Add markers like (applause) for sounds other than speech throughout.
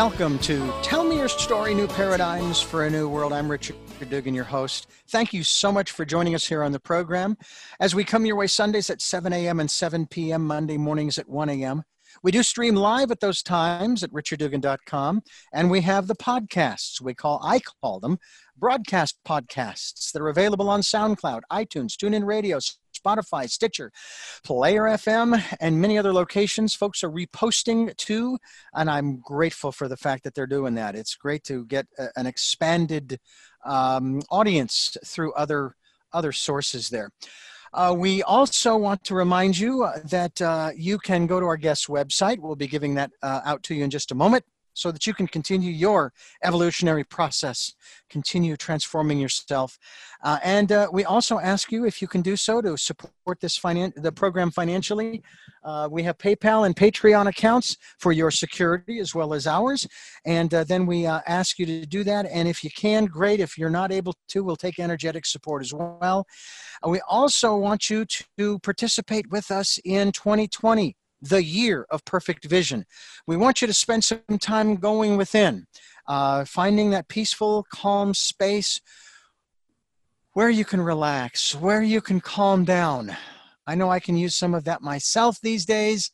Welcome to Tell Me Your Story New Paradigms for a New World. I'm Richard Dugan, your host. Thank you so much for joining us here on the program. As we come your way Sundays at 7 a.m. and 7 p.m., Monday mornings at 1 a.m. We do stream live at those times at richarddugan.com, and we have the podcasts. We call, I call them broadcast podcasts that are available on SoundCloud, iTunes, TuneIn Radio, Spotify, Stitcher, Player FM, and many other locations. Folks are reposting too, and I'm grateful for the fact that they're doing that. It's great to get a, an expanded um, audience through other other sources there. Uh, we also want to remind you that uh, you can go to our guest website. We'll be giving that uh, out to you in just a moment so that you can continue your evolutionary process, continue transforming yourself. Uh, and uh, we also ask you if you can do so to support this finan- the program financially. Uh, we have PayPal and Patreon accounts for your security as well as ours. And uh, then we uh, ask you to do that. And if you can, great. If you're not able to, we'll take energetic support as well. Uh, we also want you to participate with us in 2020 the year of perfect vision. We want you to spend some time going within, uh, finding that peaceful, calm space where you can relax, where you can calm down. I know I can use some of that myself these days.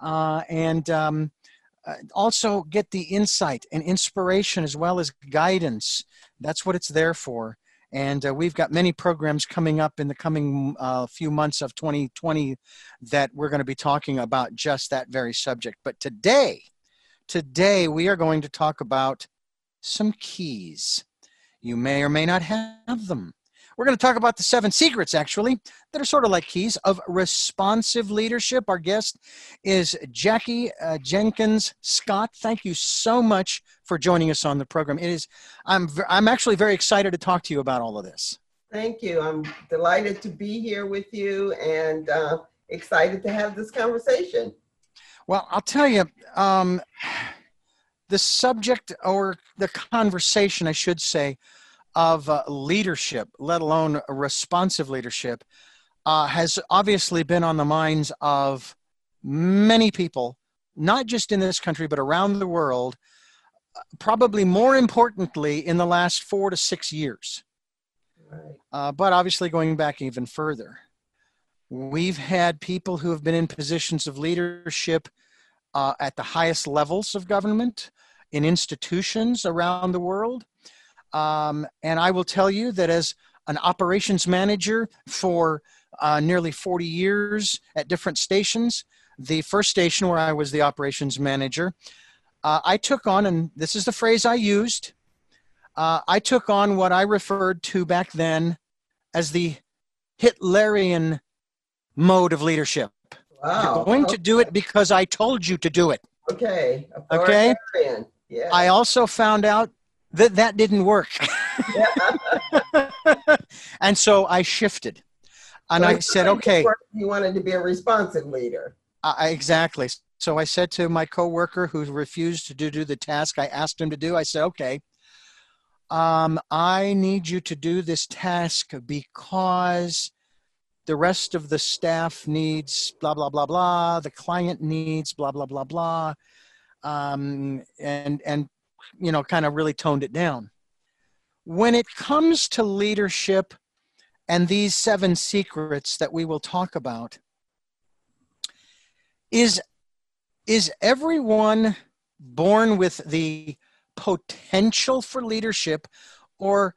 Uh, and um, uh, also get the insight and inspiration as well as guidance. That's what it's there for. And uh, we've got many programs coming up in the coming uh, few months of 2020 that we're going to be talking about just that very subject. But today, today we are going to talk about some keys. You may or may not have them. We're going to talk about the seven secrets, actually, that are sort of like keys of responsive leadership. Our guest is Jackie uh, Jenkins Scott. Thank you so much for joining us on the program. It is, I'm, I'm actually very excited to talk to you about all of this. Thank you. I'm delighted to be here with you and uh, excited to have this conversation. Well, I'll tell you, um, the subject or the conversation, I should say, of uh, leadership, let alone responsive leadership, uh, has obviously been on the minds of many people, not just in this country, but around the world, probably more importantly in the last four to six years. Uh, but obviously, going back even further, we've had people who have been in positions of leadership uh, at the highest levels of government, in institutions around the world, um, and I will tell you that as an operations manager for uh, nearly 40 years at different stations, the first station where I was the operations manager, uh, I took on, and this is the phrase I used, uh, I took on what I referred to back then as the Hitlerian mode of leadership. Wow. You're going okay. to do it because I told you to do it. Okay. Okay. Yeah. I also found out that that didn't work. (laughs) and so I shifted. And I said, okay. You wanted to be a responsive leader. I, exactly. So I said to my coworker who refused to do the task I asked him to do, I said, okay, um, I need you to do this task because the rest of the staff needs blah, blah, blah, blah. The client needs blah, blah, blah, blah. Um, and, and you know, kind of really toned it down. When it comes to leadership and these seven secrets that we will talk about, is, is everyone born with the potential for leadership, or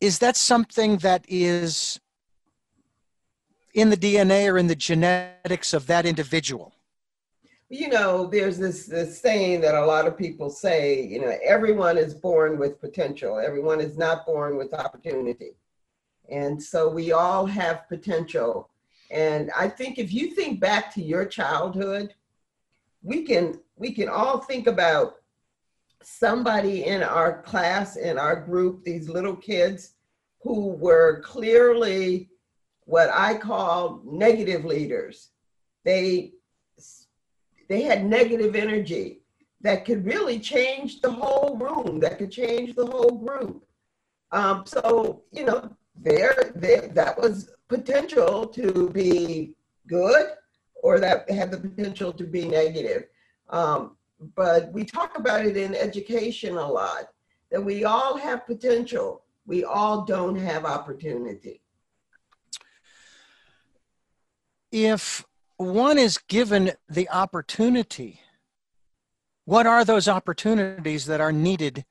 is that something that is in the DNA or in the genetics of that individual? You know, there's this, this saying that a lot of people say, you know, everyone is born with potential. Everyone is not born with opportunity. And so we all have potential. And I think if you think back to your childhood, we can we can all think about somebody in our class in our group these little kids who were clearly what I call negative leaders. They they had negative energy that could really change the whole room, that could change the whole group. Um, so, you know, there, that was potential to be good or that had the potential to be negative. Um, but we talk about it in education a lot that we all have potential. We all don't have opportunity. If one is given the opportunity, what are those opportunities that are needed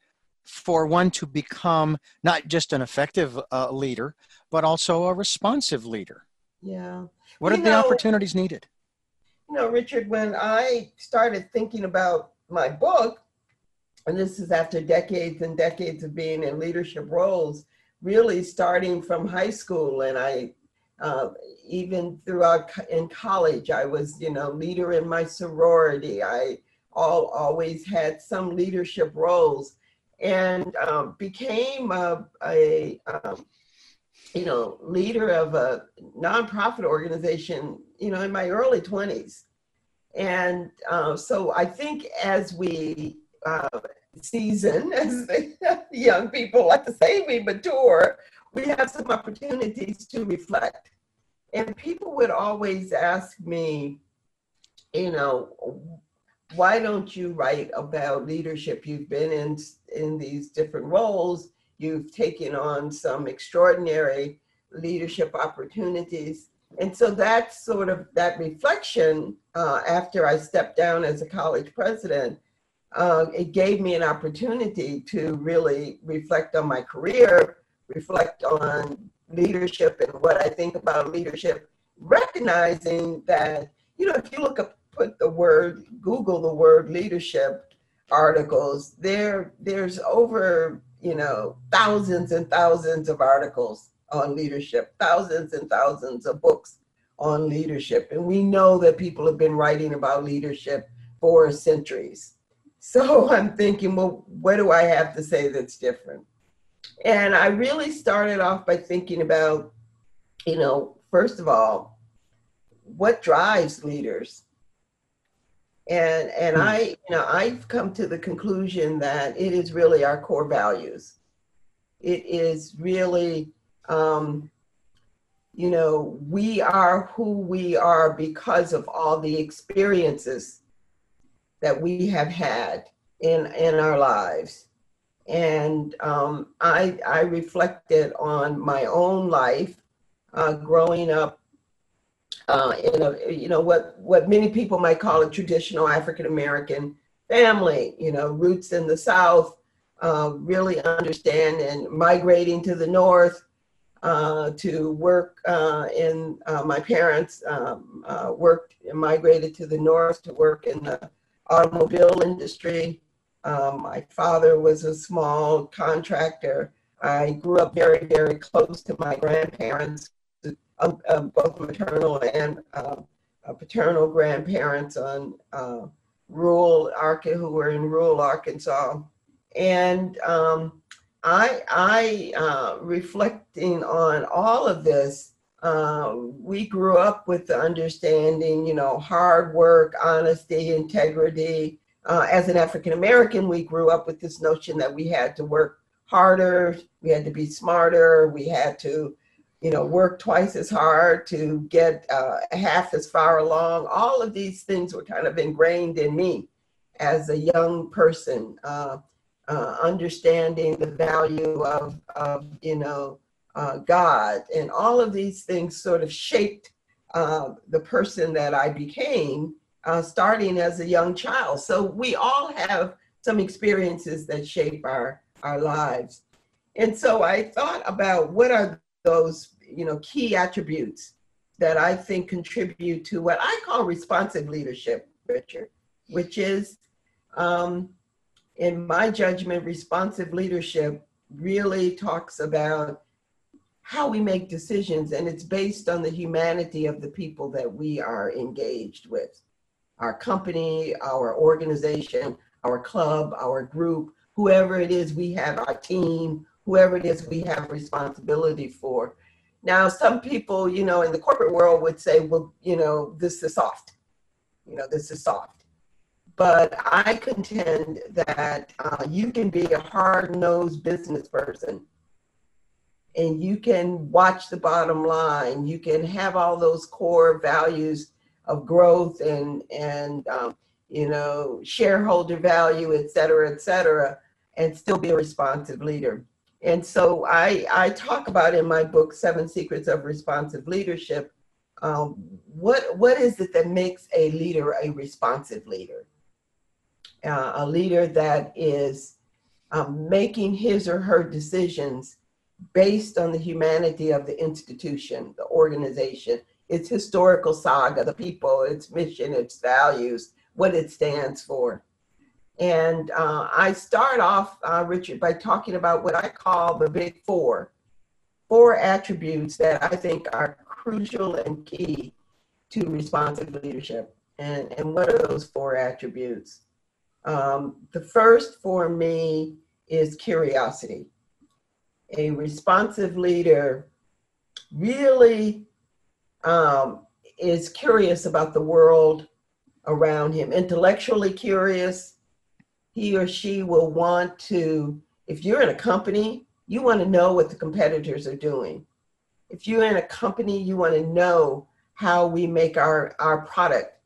for one to become not just an effective uh, leader, but also a responsive leader? Yeah. What you are the opportunities needed? You know, Richard, when I started thinking about my book, and this is after decades and decades of being in leadership roles, really starting from high school, and I uh, even throughout in college, I was, you know, leader in my sorority. I all always had some leadership roles, and um, became a, a um, you know, leader of a nonprofit organization, you know, in my early 20s. And uh, so I think as we uh, season, (laughs) as the young people like to say, we mature, we have some opportunities to reflect. And people would always ask me, you know, why don't you write about leadership? You've been in in these different roles. You've taken on some extraordinary leadership opportunities. And so that's sort of that reflection uh, after I stepped down as a college president uh, it gave me an opportunity to really reflect on my career, reflect on leadership and what I think about leadership, recognizing that, you know, if you look up, put the word, Google the word leadership articles, there, there's over, you know, thousands and thousands of articles on leadership, thousands and thousands of books on leadership. And we know that people have been writing about leadership for centuries. So (laughs) I'm thinking, well, what do I have to say that's different? And I really started off by thinking about, you know, first of all, what drives leaders? And and hmm. I, you know, I've come to the conclusion that it is really our core values. It is really um, you know, we are who we are because of all the experiences that we have had in in our lives and um, I, I reflected on my own life uh, growing up uh, in a you know what what many people might call a traditional African American family you know roots in the South uh, really understand and migrating to the North uh, to work uh, in uh, my parents um, worked and migrated to the North to work in the automobile industry. Um, my father was a small contractor. I grew up very, very close to my grandparents, uh, uh, both maternal and uh, paternal grandparents on uh, rural Arkansas, who were in rural Arkansas. And um, I, I uh, reflecting on all of this, uh, we grew up with the understanding, you know, hard work, honesty, integrity. Uh, as an African American, we grew up with this notion that we had to work harder, we had to be smarter, we had to, you know, work twice as hard to get uh, half as far along. All of these things were kind of ingrained in me as a young person, uh, uh, understanding the value of, of you know, uh, God. And all of these things sort of shaped uh, the person that I became uh, starting as a young child. So we all have some experiences that shape our, our lives. And so I thought about what are those, you know, key attributes that I think contribute to what I call responsive leadership, Richard, which is, um, in my judgment, responsive leadership really talks about how we make decisions, and it's based on the humanity of the people that we are engaged with our company, our organization, our club, our group, whoever it is we have, our team, whoever it is we have responsibility for. Now, some people, you know, in the corporate world would say, well, you know, this is soft. You know, this is soft. But I contend that uh, you can be a hard nosed business person and you can watch the bottom line. You can have all those core values of growth and and um, you know, shareholder value, et cetera, et cetera, and still be a responsive leader. And so I, I talk about in my book, Seven Secrets of Responsive Leadership, um, what, what is it that makes a leader a responsive leader? Uh, a leader that is um, making his or her decisions based on the humanity of the institution, the organization, its historical saga, the people, its mission, its values, what it stands for. And uh, I start off, uh, Richard, by talking about what I call the big four four attributes that I think are crucial and key to responsive leadership. And, and what are those four attributes? Um, the first for me is curiosity. A responsive leader really um, is curious about the world around him, intellectually curious, he or she will want to, if you're in a company, you want to know what the competitors are doing. If you're in a company, you want to know how we make our, our product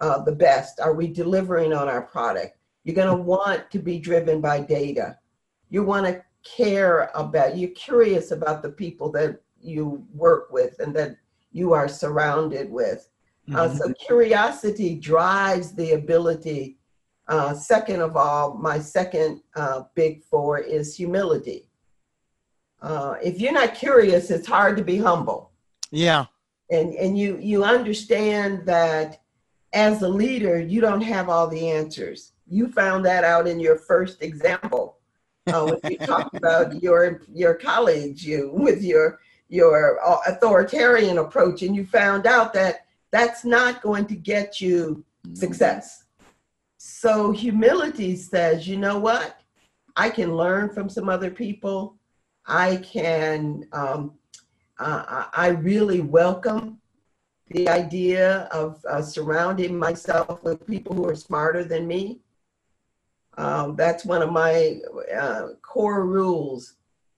uh, the best. Are we delivering on our product? You're going to want to be driven by data. You want to care about, you're curious about the people that you work with and that you are surrounded with. Uh, mm-hmm. so curiosity drives the ability uh, second of all, my second uh, big four is humility. Uh, if you're not curious, it's hard to be humble. Yeah. And and you you understand that as a leader, you don't have all the answers. You found that out in your first example uh, when you talked (laughs) about your your colleagues, you with your your uh, authoritarian approach, and you found out that that's not going to get you success so humility says, you know what? I can learn from some other people. I can, um, uh, I really welcome the idea of uh, surrounding myself with people who are smarter than me. Um, that's one of my uh, core rules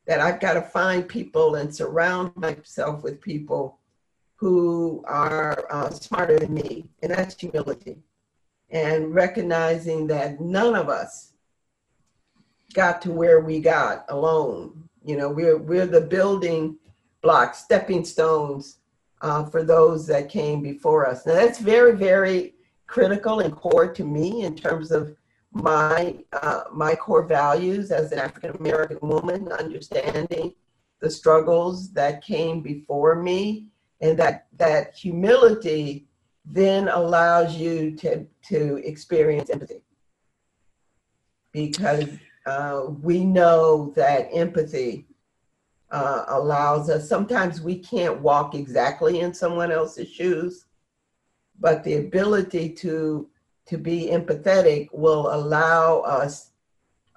that I've got to find people and surround myself with people who are uh, smarter than me, and that's humility and recognizing that none of us got to where we got alone. You know, we're we're the building blocks, stepping stones uh, for those that came before us. Now that's very, very critical and core to me in terms of my uh, my core values as an African American woman, understanding the struggles that came before me, and that that humility then allows you to, to experience empathy. Because uh, we know that empathy uh, allows us, sometimes we can't walk exactly in someone else's shoes, but the ability to, to be empathetic will allow us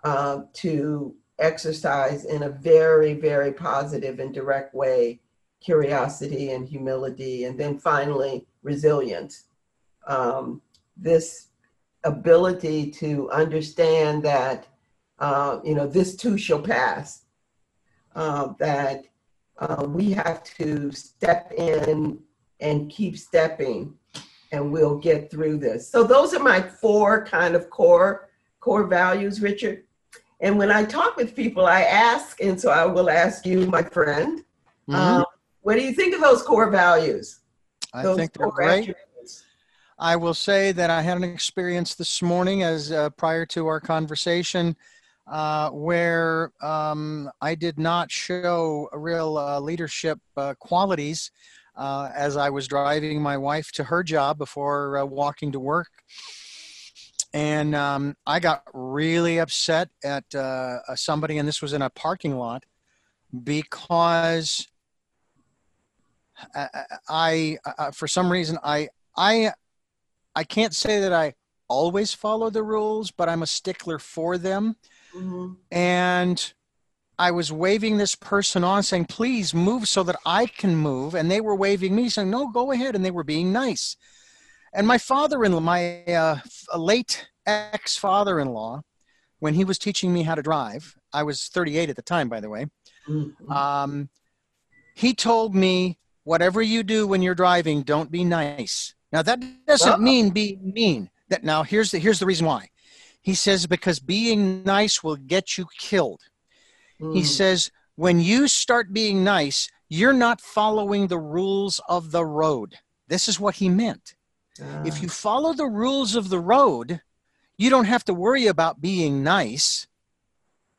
uh, to exercise in a very, very positive and direct way curiosity and humility, and then finally, resilience. Um, this ability to understand that, uh, you know, this too shall pass, uh, that uh, we have to step in and keep stepping and we'll get through this. So those are my four kind of core core values, Richard. And when I talk with people, I ask, and so I will ask you, my friend, mm-hmm. um, what do you think of those core values? I those think they're great. Attributes? I will say that I had an experience this morning as uh, prior to our conversation uh, where um, I did not show real uh, leadership uh, qualities uh, as I was driving my wife to her job before uh, walking to work. And um, I got really upset at somebody, and this was in a parking lot, because I, I, I for some reason I I I can't say that I always follow the rules, but I'm a stickler for them. Mm-hmm. And I was waving this person on, saying, "Please move so that I can move," and they were waving me, saying, "No, go ahead," and they were being nice. And my father-in-law, my uh, late ex-father-in-law, when he was teaching me how to drive, I was 38 at the time, by the way. Mm-hmm. Um, he told me whatever you do when you're driving, don't be nice. Now, that doesn't mean be mean. That now here's the here's the reason why. He says because being nice will get you killed. He Mm. says when you start being nice, you're not following the rules of the road. This is what he meant. If Ah, you follow the rules of the road, you don't have to worry about being nice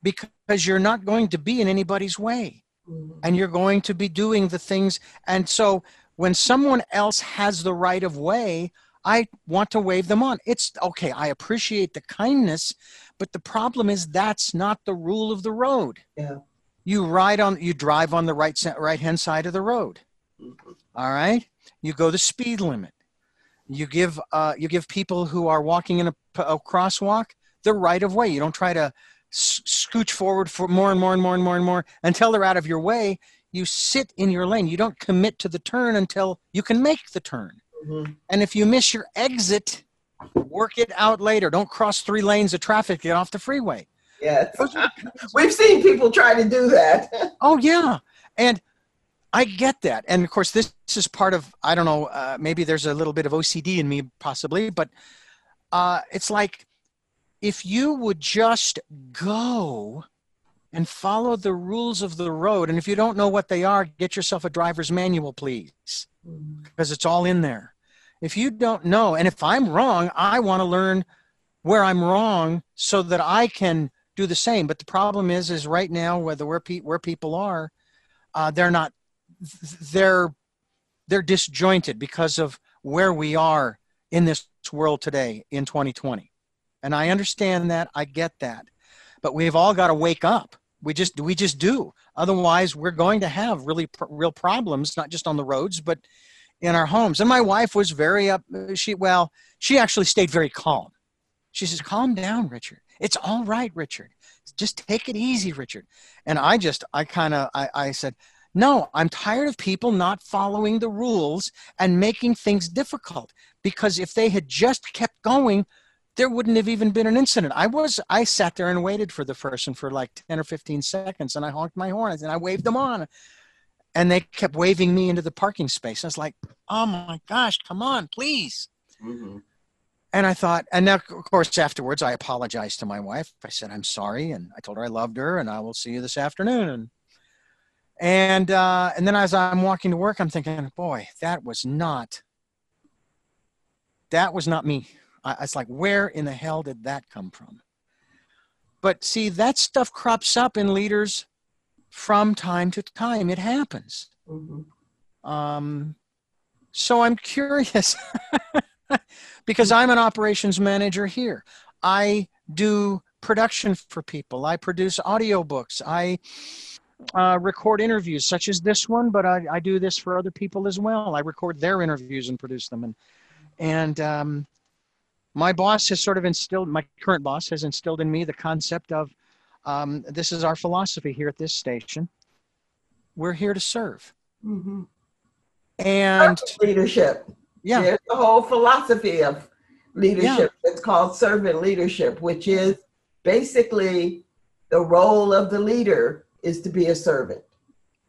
because you're not going to be in anybody's way mhm. and you're going to be doing the things. And so when someone else has the right of way, I want to wave them on. It's okay. I appreciate the kindness, but the problem is that's not the rule of the road. Yeah. You ride on, you drive on the right right hand side of the road. Mhm. All right. You go the speed limit. You give uh, you give people who are walking in a, a crosswalk the right of way. You don't try to scooch forward for more and more and more and more and more until they're out of your way. You sit in your lane. You don't commit to the turn until you can make the turn. Mhm. And if you miss your exit, work it out later. Don't cross three lanes of traffic. Get off the freeway. Yes. (laughs) We've seen people try to do that. (laughs) Oh yeah, and I get that. And of course, this, this is part of I don't know. Uh, maybe there's a little bit of OCD in me, possibly, but uh, it's like if you would just go and follow the rules of the road, and if you don't know what they are, get yourself a driver's manual, please, because it's all in there. If you don't know, and if I'm wrong, I want to learn where I'm wrong so that I can do the same. But the problem is, is right now, whether where pe- where people are, uh, they're not, they're they're disjointed because of where we are in this world today in 2020. And I understand that, I get that, but we've all got to wake up. We just we just do. Otherwise, we're going to have really pr- real problems, not just on the roads, but in our homes. And my wife was very up. She well, she actually stayed very calm. She says, "Calm down, Richard. It's all right, Richard. Just take it easy, Richard." And I just, I kind of, I, I said, "No, I'm tired of people not following the rules and making things difficult. Because if they had just kept going, there wouldn't have even been an incident. I was, I sat there and waited for the person for like 10 or 15 seconds, and I honked my horn and I waved them on." And they kept waving me into the parking space. I was like, "Oh my gosh, come on, please!" Mhm. And I thought, and now, of course, afterwards, I apologized to my wife. I said, I'm sorry. And I told her I loved her and I will see you this afternoon. And, and, uh, and then as I'm walking to work, I'm thinking, boy, that was not, that was not me. I, I was like, where in the hell did that come from? But see, that stuff crops up in leaders from time to time. It happens. Mhm. Um, so I'm curious (laughs) because I'm an operations manager here. I do production for people. I produce audiobooks. I uh, record interviews such as this one, but I, I do this for other people as well. I record their interviews and produce them. And, and um, my boss has sort of instilled, my current boss has instilled in me the concept of um, this is our philosophy here at this station. We're here to serve. Mhm. And Leadership. yeah, There's a whole philosophy of leadership. It's called servant leadership, which is basically the role of the leader is to be a servant.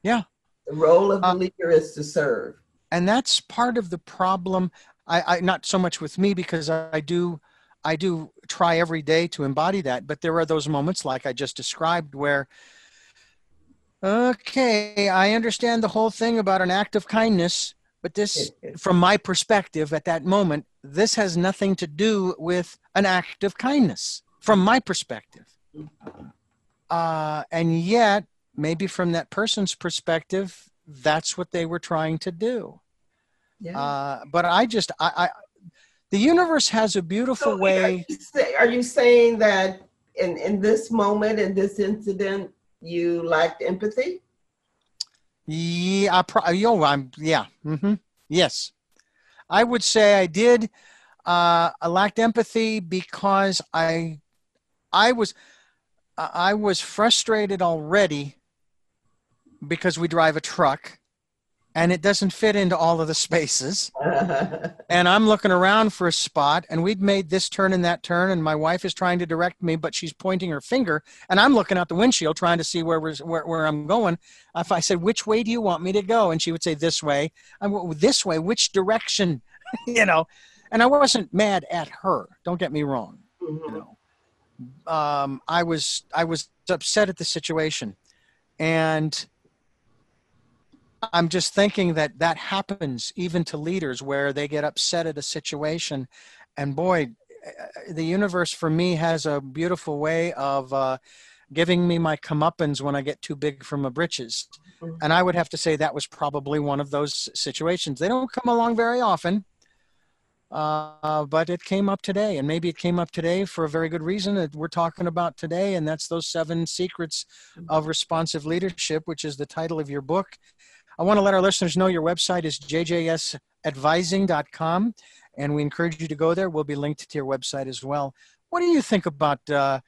Yeah. The role of the Uh, leader is to serve. and that's part of the problem I, I not so much with me because I, I do i do try every day to embody that but there are those moments like i just described where okay i understand the whole thing about an act of kindness but this from my perspective at that moment this has nothing to do with an act of kindness from my perspective uh, and yet maybe from that person's perspective that's what they were trying to do Yeah. uh, but I just, I, I, the universe has a beautiful So, way. Are you, say, are you saying that in, in this moment, in this incident, you lacked empathy? Yeah, I pro- yo, I'm, yeah, hmm yes. I would say I did. Uh, I lacked empathy because I, I was, I was frustrated already because we drive a truck and it doesn't fit into all of the spaces. (laughs) and I'm looking around for a spot, and we'd made this turn and that turn, and my wife is trying to direct me, but she's pointing her finger, and I'm looking out the windshield trying to see where we're, where, where I'm going. If I said, "Which way do you want me to go?" and she would say, "This way," I went, "This way? Which direction?" (laughs) you know, and I wasn't mad at her. Don't get me wrong. You Mhm. know, um, I was I was upset at the situation, and I'm just thinking that that happens even to leaders where they get upset at a situation, and boy, uh, the universe for me has a beautiful way of uh, giving me my comeuppance when I get too big for my britches. And I would have to say that was probably one of those situations. They don't come along very often, uh, but it came up today, and maybe it came up today for a very good reason that we're talking about today, and that's those seven secrets of responsive leadership, which is the title of your book. I want to let our listeners know your website is jjsadvising.com, and we encourage you to go there. We'll be linked to your website as well. What do you think about uh,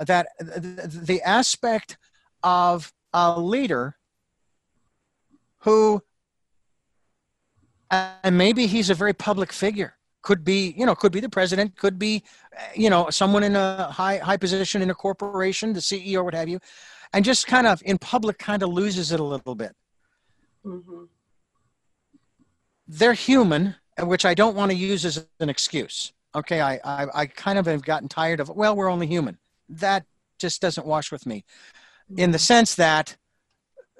that? The aspect of a leader who, and maybe he's a very public figure, could be, you know, could be the president, could be, uh, you know, someone in a high high position in a corporation, the CEO, what have you, and just kind of in public kind of loses it a little bit Mhm. they're human, which I don't want to use as an excuse. Okay, I, I, I kind of have gotten tired of, well, we're only human. That just doesn't wash with me in the sense that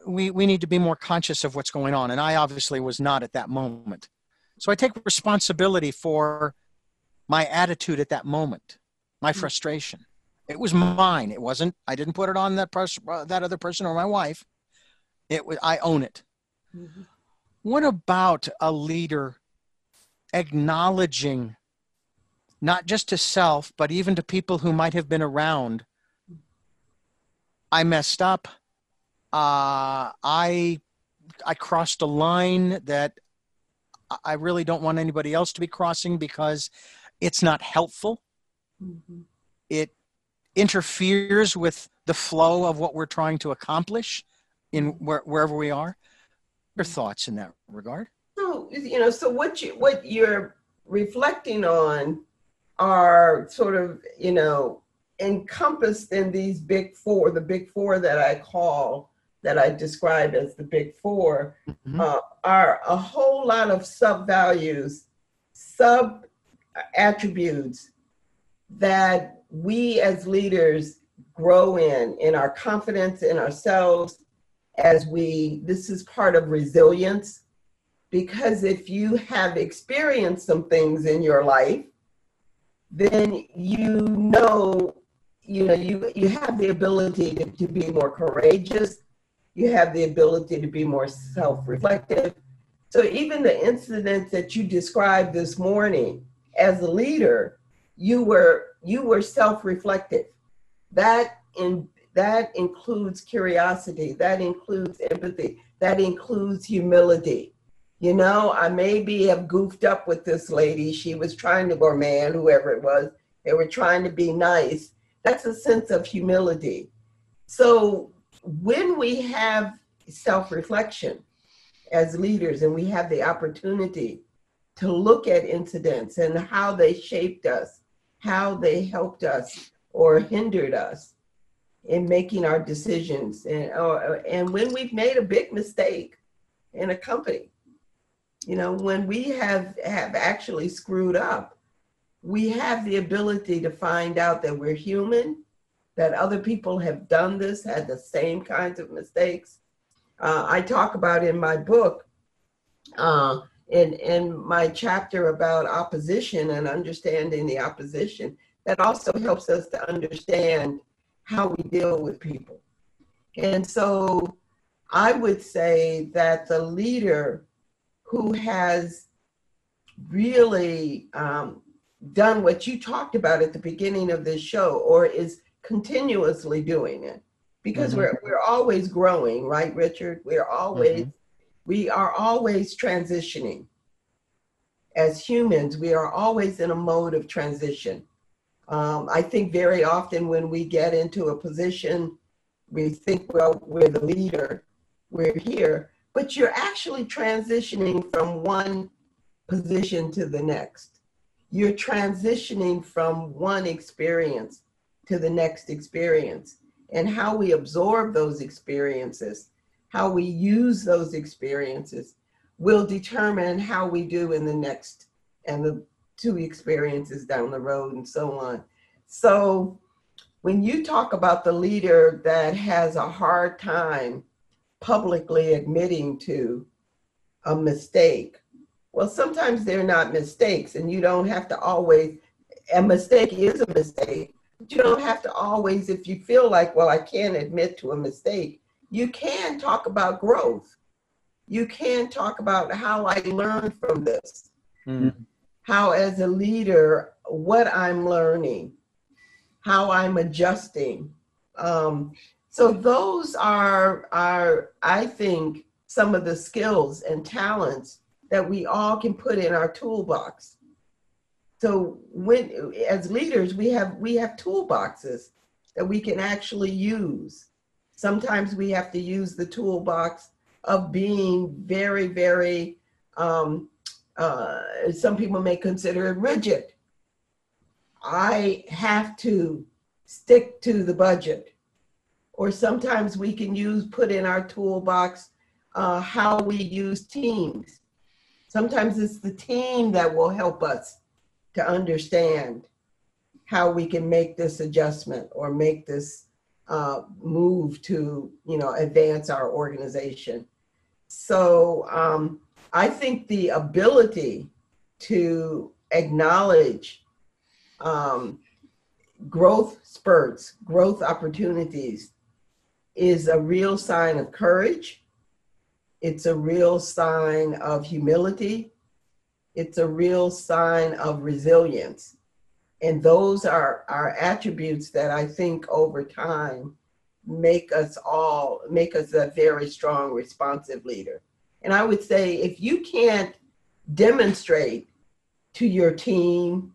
we, we need to be more conscious of what's going on. And I obviously was not at that moment. So I take responsibility for my attitude at that moment, my frustration. It was mine. It wasn't, I didn't put it on that, pers- uh, that other person or my wife. It was, I own it. Mhm. What about a leader acknowledging not just to self, but even to people who might have been around? I messed up. Uh, I I crossed a line that I- really don't want anybody else to be crossing because it's not helpful. Mhm. It interferes with the flow of what we're trying to accomplish in where, wherever we are. Your thoughts in that regard? So you know, so what you what you're reflecting on are sort of you know encompassed in these big four, the big four that I call that I describe as the big 4 Mhm. uh, are a whole lot of sub values, sub attributes that we as leaders grow in in our confidence in ourselves as we this is part of resilience because if you have experienced some things in your life then you know you know you you have the ability to, to be more courageous. You have the ability to be more self-reflective. So even the incidents that you described this morning as a leader you were you were self-reflective. That in that includes curiosity. That includes empathy. That includes humility. You know i maybe have goofed up with this lady. She was trying to or man whoever it was. They were trying to be nice. That's a sense of humility. So when we have self-reflection as leaders and we have the opportunity to look at incidents and how they shaped us how they helped us or hindered us in making our decisions. And or, and when we've made a big mistake in a company you know when we have have actually screwed up we have the ability to find out that we're human that other people have done this had the same kinds of mistakes. Uh, i talk about in my book uh, in in my chapter about opposition and understanding the opposition that also helps us to understand how we deal with people. And so i would say that the leader who has really um, done what you talked about at the beginning of this show or is continuously doing it because Mhm. we're we're always growing right richard? We're always we are always transitioning. As humans we are always in a mode of transition um, i think very often when we get into a position we think well we're the leader we're here but you're actually transitioning from one position to the next. You're transitioning from one experience to the next experience. And how we absorb those experiences how we use those experiences will determine how we do in the next and the two experiences down the road and so on. So when you talk about the leader that has a hard time publicly admitting to a mistake, well, sometimes they're not mistakes, and you don't have to always, a mistake is a mistake. But you don't have to always, if you feel like, well, I can't admit to a mistake, you can talk about growth. You can talk about how I learned from this. Mm-hmm. How, as a leader, what I'm learning, how I'm adjusting. Um, so those are are I think some of the skills and talents that we all can put in our toolbox. So when as leaders we have we have toolboxes that we can actually use. Sometimes we have to use the toolbox of being very very um, uh, some people may consider it rigid. I have to stick to the budget. Or sometimes we can use, put in our toolbox, uh, how we use teams. Sometimes it's the team that will help us to understand how we can make this adjustment or make this uh, move to, you know, advance our organization. So um, I think the ability to acknowledge um, growth spurts, growth opportunities is a real sign of courage. It's a real sign of humility. It's a real sign of resilience. And those are, are attributes that I think over time make us all, make us a very strong, responsive leader. And I would say if you can't demonstrate to your team,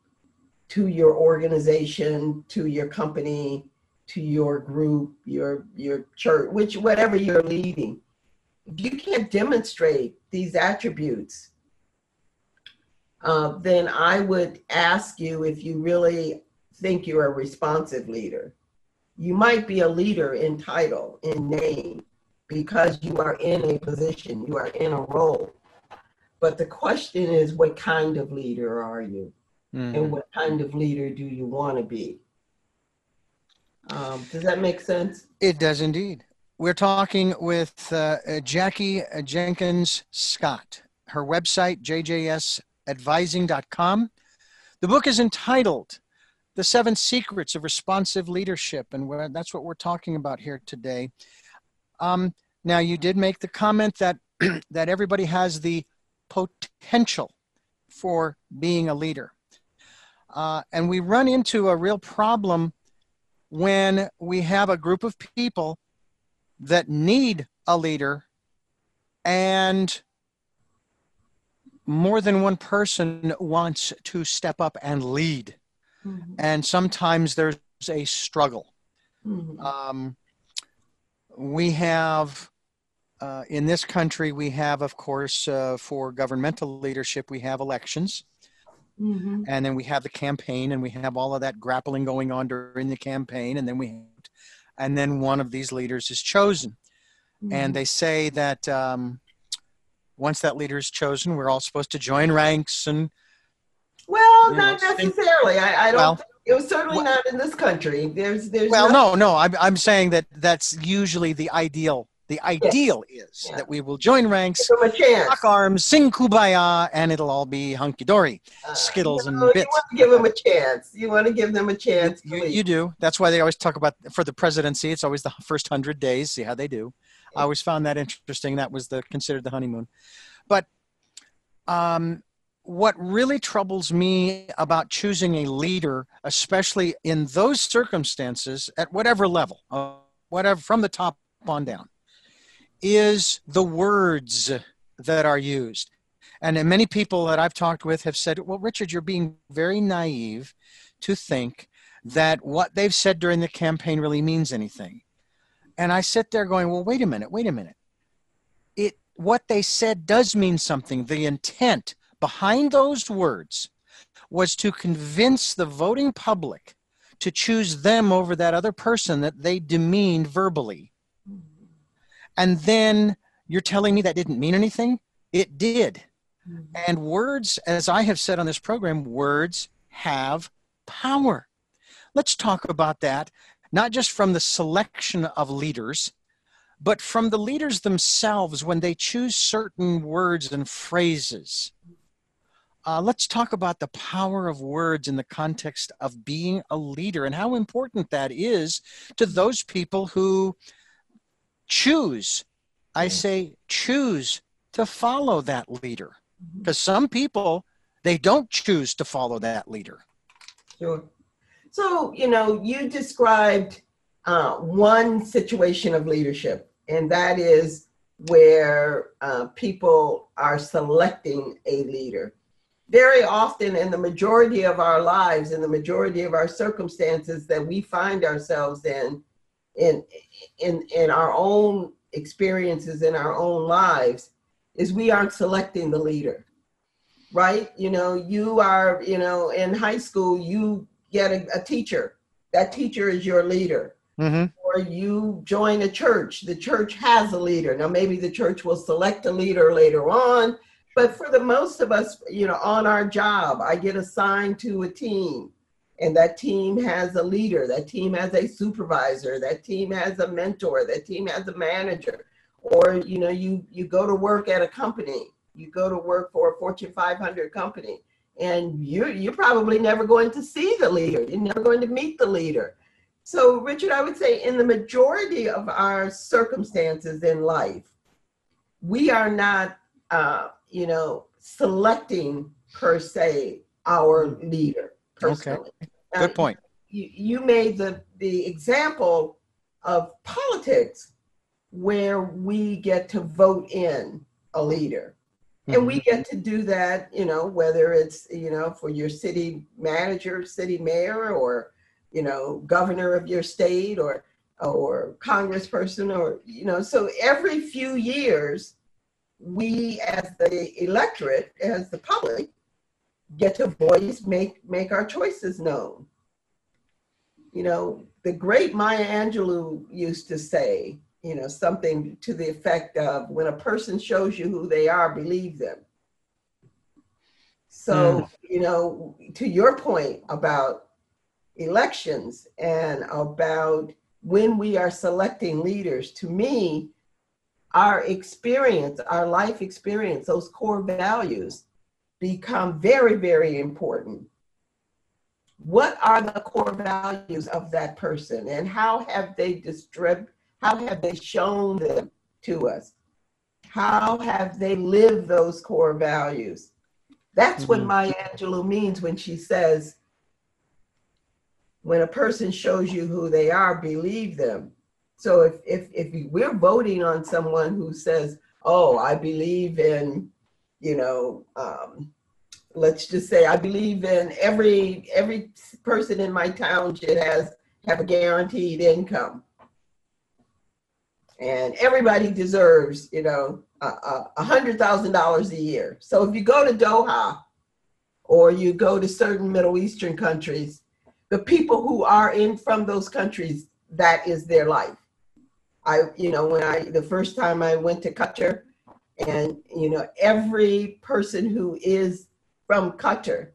to your organization, to your company, to your group, your your church, which whatever you're leading, if you can't demonstrate these attributes, uh, then I would ask you if you really think you're a responsive leader. You might be a leader in title, in name, because you are in a position, you are in a role. But the question is, what kind of leader are you? Mm-hmm. And what kind of leader do you want to be? Um, does that make sense? It does indeed. We're talking with uh, Jackie Jenkins Scott. Her website, jjsadvising.com. The book is entitled The Seven Secrets of Responsive Leadership, and that's what we're talking about here today. Um, now, you did make the comment that (clears throat) that everybody has the potential for being a leader, uh, and we run into a real problem when we have a group of people that need a leader, and more than one person wants to step up and lead, mm-hmm. and sometimes there's a struggle. Mm-hmm. Um, we have uh, in this country, we have, of course, uh, for governmental leadership, we have elections. Mm-hmm. And then we have the campaign, and we have all of that grappling going on during the campaign. And then we, and then one of these leaders is chosen. Mm-hmm. And they say that um, once that leader is chosen, we're all supposed to join ranks and. Well, not know, necessarily. Think, I, I don't. Well, it was certainly well, not in this country. There's, there's. Well, no, no. I'm, I'm saying that that's usually the ideal. The ideal yes. is yeah. that we will join ranks, lock arms, sing kumbaya, and it'll all be hunky dory, uh, skittles and bits. You want to give them a chance. You want to give them a chance. You, you, do. That's why they always talk about for the presidency. It's always the first hundred days. See how they do. Yeah. I always found that interesting. That was the considered the honeymoon, but um, what really troubles me about choosing a leader, especially in those circumstances, at whatever level, uh, whatever from the top on down, is the words that are used. And many people that I've talked with have said, well, Richard, you're being very naive to think that what they've said during the campaign really means anything. And I sit there going, well, wait a minute, wait a minute. It what they said does mean something. The intent behind those words was to convince the voting public to choose them over that other person that they demeaned verbally. And then you're telling me that didn't mean anything? It did. Mm-hmm. And words, as I have said on this program, words have power. Let's talk about that, not just from the selection of leaders, but from the leaders themselves when they choose certain words and phrases. Uh, let's talk about the power of words in the context of being a leader and how important that is to those people who choose. I say choose to follow that leader because mm-hmm. some people they don't choose to follow that leader. Sure. So you know, you described uh, one situation of leadership, and that is where uh, people are selecting a leader very often in the majority of our lives, in the majority of our circumstances that we find ourselves in, in, in, in our own experiences in our own lives, is we aren't selecting the leader, right? You know, you are, you know, in high school, you get a, a teacher. That teacher is your leader. Mm-hmm. Or you join a church. The church has a leader. Now, maybe the church will select a leader later on but for the most of us, you know, on our job, I get assigned to a team and that team has a leader, that team has a supervisor, that team has a mentor, that team has a manager. Or, you know, you you go to work at a company, you go to work for a Fortune 500 company, and you're you're probably never going to see the leader. You're never going to meet the leader. So, Richard, I would say in the majority of our circumstances in life, we are not uh, you know, selecting per se our leader personally. Okay. Good point. You, you made the, the example of politics where we get to vote in a leader. Mm-hmm. And we mm-hmm. get to do that, you know, whether it's, you know, for your city manager, city mayor, or, you know, governor of your state or or congressperson or, you know, so every few years we as the electorate, as the public, get to voice, make make our choices known. You know, the great Maya Angelou used to say, you know, something to the effect of when a person shows you who they are, believe them. So, mm. you know, to your point about elections and about when we are selecting leaders, to me, our experience, our life experience, those core values become very, very important. What are the core values of that person and how have they distributed, how have they shown them to us? How have they lived those core values? That's mm-hmm. what Maya Angelou means when she says, when a person shows you who they are, believe them. So if, if, if we're voting on someone who says, oh, I believe in, you know, um, let's just say I believe in every every person in my town should has have a guaranteed income. And everybody deserves, you know, a hundred thousand dollars a year. So if you go to Doha or you go to certain Middle Eastern countries, the people who are in from those countries, that is their life. I, you know, when I, the first time I went to Qatar, and, you know, every person who is from Qatar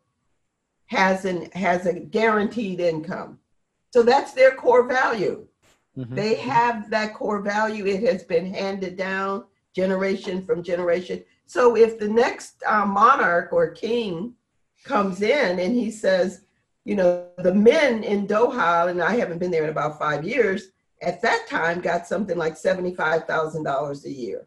has an, has a guaranteed income. So that's their core value. Mm-hmm. They have that core value. It has been handed down generation from generation. So if the next uh, monarch or king comes in and he says, you know, the men in Doha, and I haven't been there in about five years, at that time got something like $75,000 a year.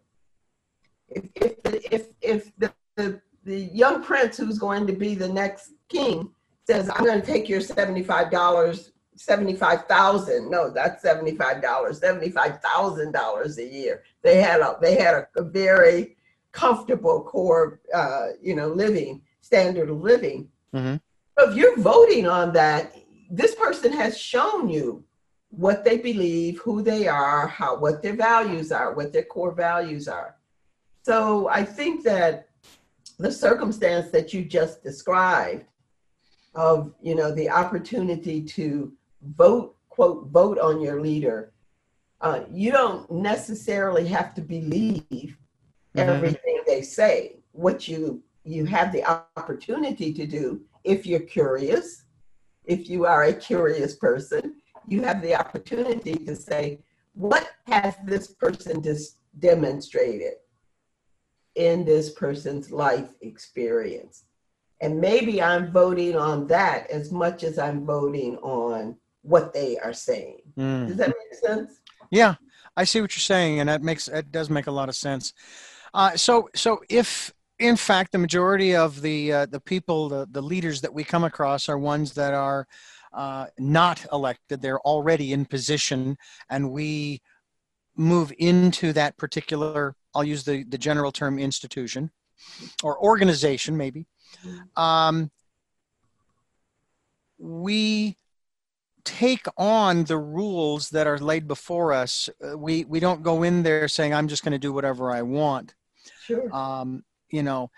If, if, if, if the, the, the young prince who's going to be the next king says, I'm going to take your $75, 75,000, no, that's $75, $75,000 a year. They had a, they had a, a very comfortable core, uh, you know, living, standard of living. Mm-hmm. So if you're voting on that, this person has shown you what they believe, who they are, how what their values are, what their core values are. So I think that the circumstance that you just described of you know the opportunity to vote quote vote on your leader uh, you don't necessarily have to believe mm-hmm. everything they say what you you have the opportunity to do if you're curious, if you are a curious person, you have the opportunity to say, what has this person just demonstrated in this person's life experience? And maybe I'm voting on that as much as I'm voting on what they are saying. Mm. Does that make sense? Yeah, I see what you're saying, and that makes it does make a lot of sense. Uh, so, so if in fact the majority of the uh, the people, the, the leaders that we come across are ones that are uh, not elected, they're already in position, and we move into that particular. I'll use the the general term institution or organization, maybe. Um, we take on the rules that are laid before us. Uh, we we don't go in there saying I'm just going to do whatever I want. Sure. Um, you know,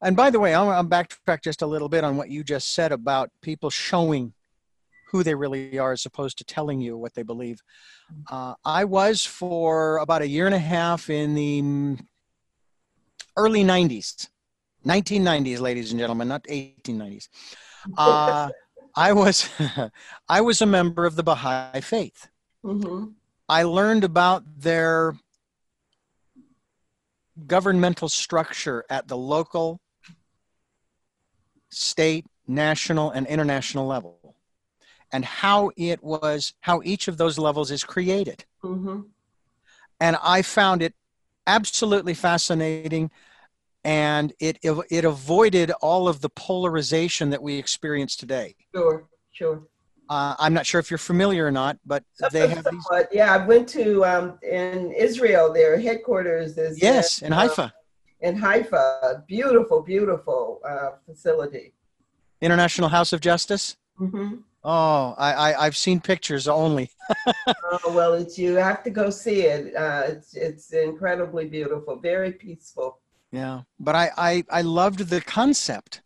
and by the way, I'm, I'm backtrack just a little bit on what you just said about people showing who they really are as opposed to telling you what they believe. Mm-hmm. Uh, I was for about a year and a half in the early 90s, 1990s, ladies and gentlemen, not 1890s. (laughs) Uh, I was (laughs) I was a member of the Baha'i faith. Mm-hmm. I learned about their governmental structure at the local, state, national, and international level, and how it was how each of those levels is created. Mm-hmm. And I found it absolutely fascinating and it it avoided all of the polarization that we experience today. Sure, sure. Uh, I'm not sure if you're familiar or not, but they have these. Yeah, I went to um, in Israel. Their headquarters is yes, in, in Haifa. Uh, in Haifa, beautiful, beautiful uh, facility. International House of Justice. Mm-hmm. Oh, I, I have seen pictures only. (laughs) oh well, it's you have to go see it. Uh, it's it's incredibly beautiful, very peaceful. Yeah, but I, I, I loved the concept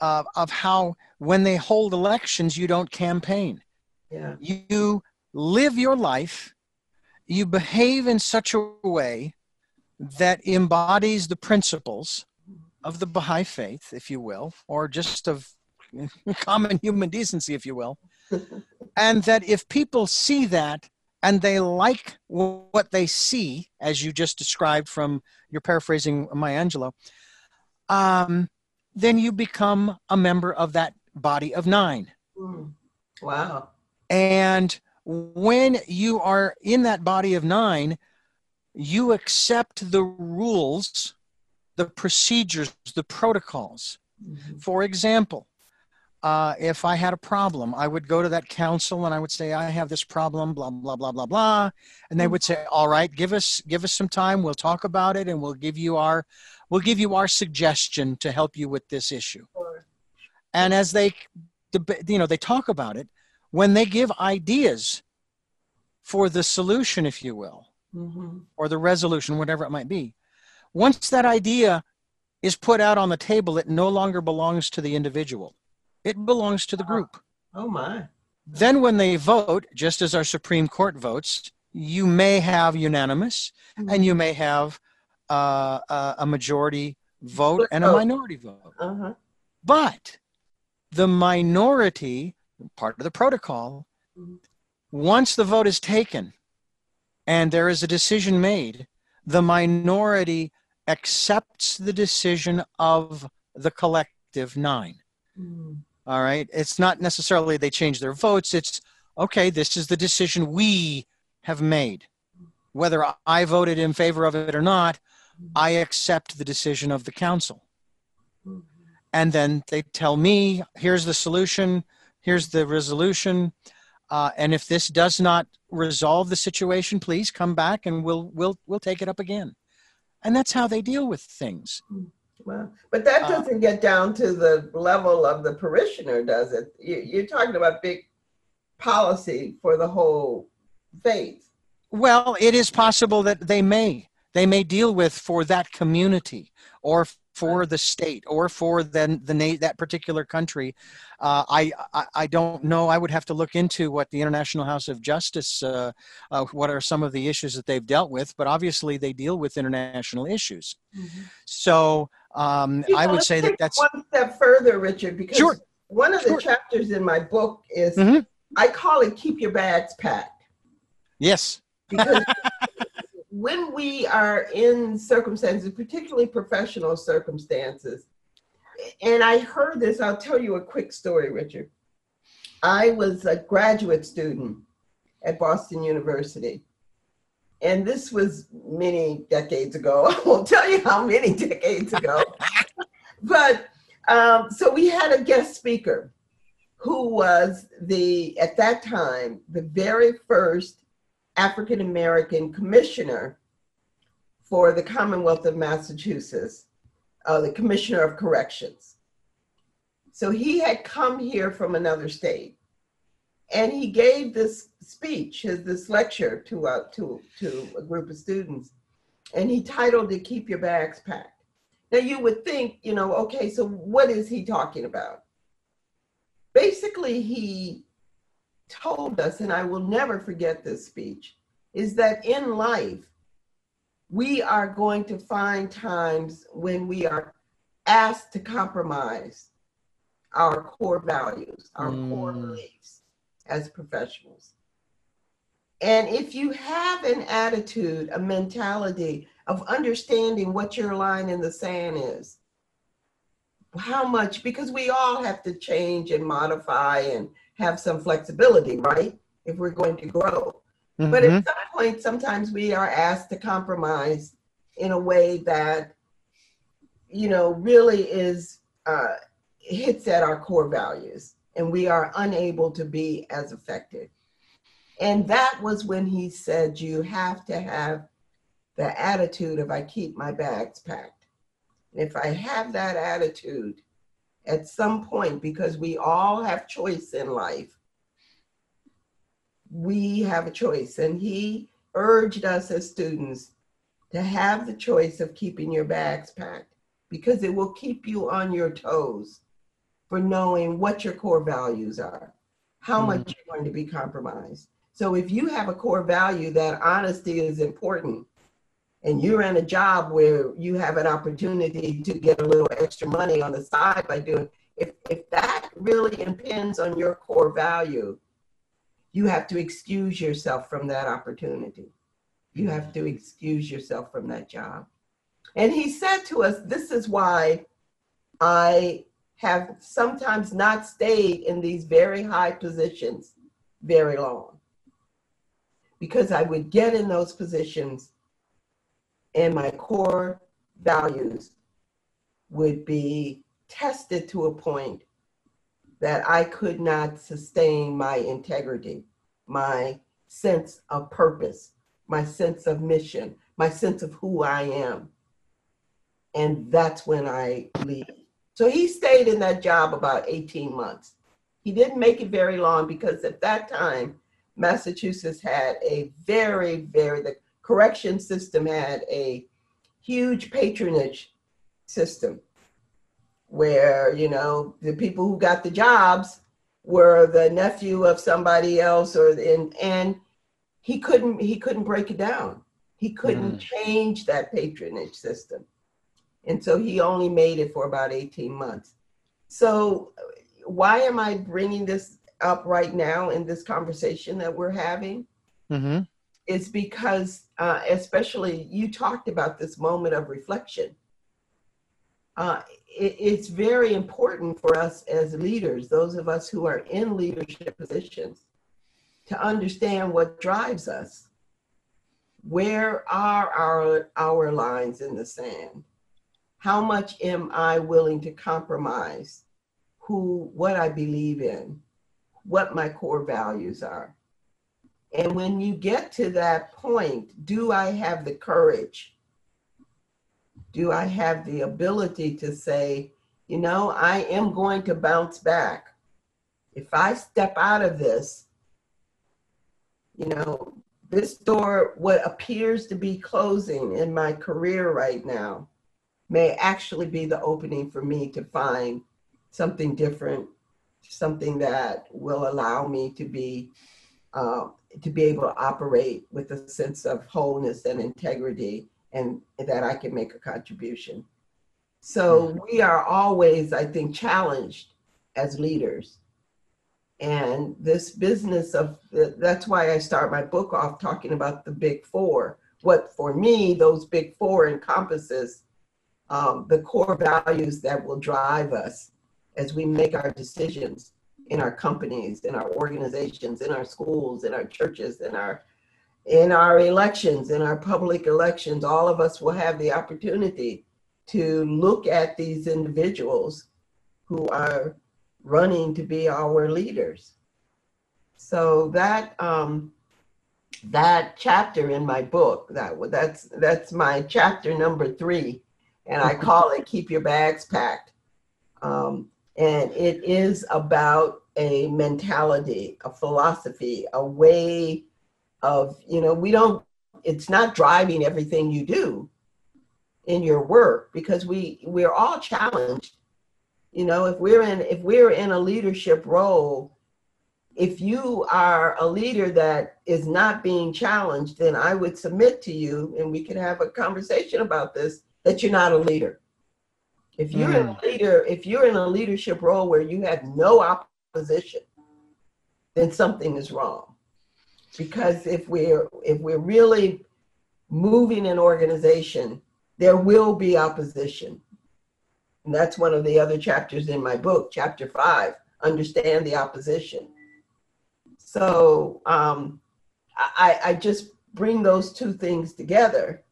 of, of how when they hold elections, you don't campaign. Yeah. You live your life, you behave in such a way that embodies the principles of the Baha'i faith, if you will, or just of (laughs) common human decency, if you will. and that if people see that and they like what they see, as you just described from your paraphrasing Maya Angelou, um, then you become a member of that body of nine. Mm. Wow. And when you are in that body of nine, you accept the rules, the procedures, the protocols. Mm-hmm. For example, uh, if I had a problem, I would go to that council and I would say, I have this problem, blah, blah, blah, blah, blah. And they would say, all right, give us, give us some time. We'll talk about it and we'll give you our, we'll give you our suggestion to help you with this issue. And as they, you know, they talk about it, when they give ideas for the solution, if you will, mm-hmm. or the resolution, whatever it might be, once that idea is put out on the table, it no longer belongs to the individual it belongs to the group. Oh, my. Then, when they vote, just as our Supreme Court votes, you may have unanimous mm-hmm. and you may have uh, a majority vote and a minority vote. Uh-huh. But the minority, part of the protocol, mm-hmm. once the vote is taken and there is a decision made, the minority accepts the decision of the collective nine. Mm. All right. It's not necessarily they change their votes. It's okay, this is the decision we have made. Whether I voted in favor of it or not, I accept the decision of the council. And then they tell me, here's the solution, here's the resolution. Uh, and if this does not resolve the situation, please come back and we'll we'll we'll take it up again. And that's how they deal with things. Well, but that uh, doesn't uh, get down to the level of the parishioner, does it? You, are talking about big policy for the whole faith. Well, it is possible that they may. They may deal with for that community or for the state or for then the na- that particular country. Uh, I, I, I don't know. I would have to look into what the International House of Justice, uh, uh, what are some of the issues that they've dealt with. But obviously, they deal with international issues. Mm-hmm. So um, you know, I would say that that's one step further, Richard, because sure. one of the sure. chapters in my book is mm-hmm. I call it "Keep Your Bags Packed." Yes. Because when we are in circumstances, particularly professional circumstances, and I heard this, I'll tell you a quick story, Richard. I was a graduate student at Boston University. And this was many decades ago. (laughs) I won't tell you how many (laughs) decades ago. but um, so we had a guest speaker who was the, at that time, the very first African American commissioner for the Commonwealth of Massachusetts, uh, the commissioner of corrections. So he had come here from another state, and he gave this speech, his this lecture to uh, to to a group of students, and he titled it "Keep Your Bags Packed." Now you would think, you know, okay, so what is he talking about? Basically, he told us, and I will never forget this speech, is that in life, we are going to find times when we are asked to compromise our core values, our mm. core beliefs as professionals. And if you have an attitude, a mentality of understanding what your line in the sand is, how much, because we all have to change and modify and have some flexibility, right? If we're going to grow. Mm-hmm. But at mm-hmm. some point, sometimes we are asked to compromise in a way that, you know, really is, uh, hits at our core values and we are unable to be as effective. And that was when he said, You have to have the attitude of I keep my bags packed. If I have that attitude, at some point, because we all have choice in life, we have a choice. And he urged us as students to have the choice of keeping your bags packed because it will keep you on your toes for knowing what your core values are, how mm-hmm. much you're going to be compromised. So if you have a core value that honesty is important, and you're in a job where you have an opportunity to get a little extra money on the side by doing if, if that really impends on your core value you have to excuse yourself from that opportunity. You have to excuse yourself from that job. And he said to us this is why i have sometimes not stayed in these very high positions very long because i would get in those positions and my core values would be tested to a point that I could not sustain my integrity, my sense of purpose, my sense of mission, my sense of who I am. And that's when I leave. So he stayed in that job about 18 months. He didn't make it very long because at that time, Massachusetts had a very, very, the correction system had a huge patronage system where you know the people who got the jobs were the nephew of somebody else or and and he couldn't he couldn't break it down. He couldn't mm. change that patronage system. And so he only made it for about 18 months. So why am i bringing this up right now in this conversation that we're having? Mm-hmm is because, uh, especially you talked about this moment of reflection. Uh, it, it's very important for us as leaders, those of us who are in leadership positions, to understand what drives us. Where are our, our lines in the sand? How much am I willing to compromise who, what I believe in, what my core values are? And when you get to that point, do I have the courage? Do I have the ability to say, you know, I am going to bounce back? If I step out of this, you know, this door, what appears to be closing in my career right now, may actually be the opening for me to find something different, something that will allow me to be uh, to be able to operate with a sense of wholeness and integrity, and that I can make a contribution. So mm-hmm. we are always, I think, challenged as leaders. And this business of that's why I start my book off talking about the big four. What for me, those big four encompasses um, the core values that will drive us as we make our decisions in our companies, in our organizations, in our schools, in our churches, in our in our elections, in our public elections, all of us will have the opportunity to look at these individuals who are running to be our leaders. So that um, that chapter in my book, that that's that's my chapter number three, and I call it "Keep Your Bags Packed." Um, and it is about a mentality, a philosophy, a way of you know we don't. It's not driving everything you do in your work because we we're all challenged you know if we're in if we're in a leadership role if you are a leader that is not being challenged then i would submit to you and we can have a conversation about this that you're not a leader if you're mm. a leader if you're in a leadership role where you have no opposition then something is wrong because if we're if we're really moving an organization there will be opposition. And that's one of the other chapters in my book, chapter five, understand the opposition. So um, I, I just bring those two things together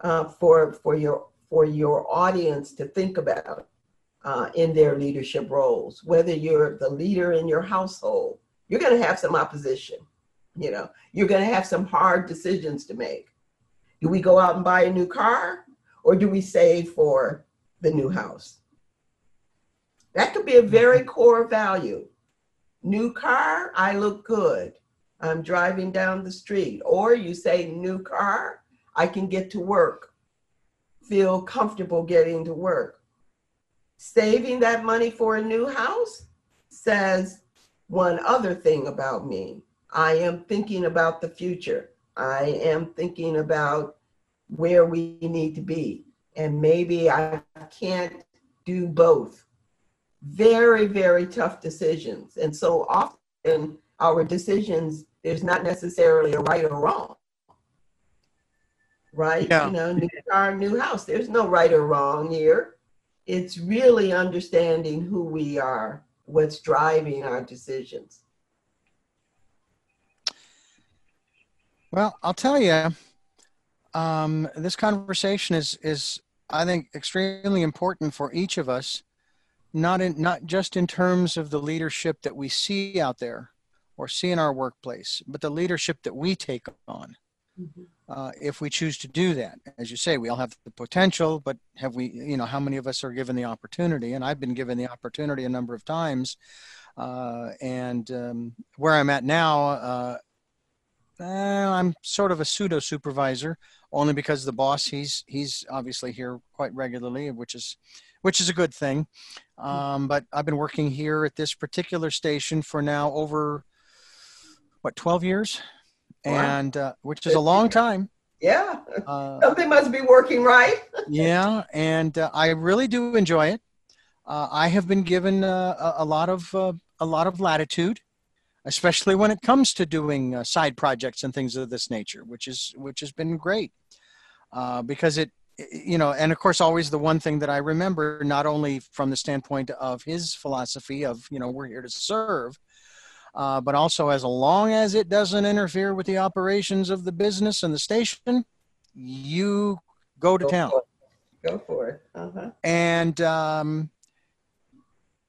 uh, for, for, your, for your audience to think about uh, in their leadership roles. Whether you're the leader in your household, you're going to have some opposition. You know, you're going to have some hard decisions to make. Do we go out and buy a new car? or do we save for the new house? That could be a very mm-hmm. core value. New car, I look good. I'm driving down the street. Or you say, new car, I can get to work, feel comfortable getting to work. Saving that money for a new house says one other thing about me. I am thinking about the future. I am thinking about where we need to be. And maybe I can't do both. Very, very tough decisions. And so often our decisions, there's not necessarily a right or wrong. Right? Yeah. You know, new car, new house. There's no right or wrong here. It's really understanding who we are, what's driving our decisions. Well, I'll tell you, um, this conversation is is I think extremely important for each of us, not in not just in terms of the leadership that we see out there or see in our workplace, but the leadership that we take on. Mm-hmm. Uh, if we choose to do that, as you say, we all have the potential, but have we, you know, how many of us are given the opportunity? And I've been given the opportunity a number of times. Uh, and um, where I'm at now, uh, uh, I'm sort of a pseudo supervisor, only because the boss he's he's obviously here quite regularly, which is which is a good thing. Um, but I've been working here at this particular station for now over what 12 years, and uh, which is a long time. Yeah, uh, something must be working right. (laughs) yeah, and uh, I really do enjoy it. Uh, I have been given uh, a, a, lot of uh, a lot of latitude especially when it comes to doing uh, side projects and things of this nature, which is which has been great uh, because it you know and of course always the one thing that i remember not only from the standpoint of his philosophy of you know we're here to serve uh, but also as long as it doesn't interfere with the operations of the business and the station you go to go town for go for it uh-huh. and um,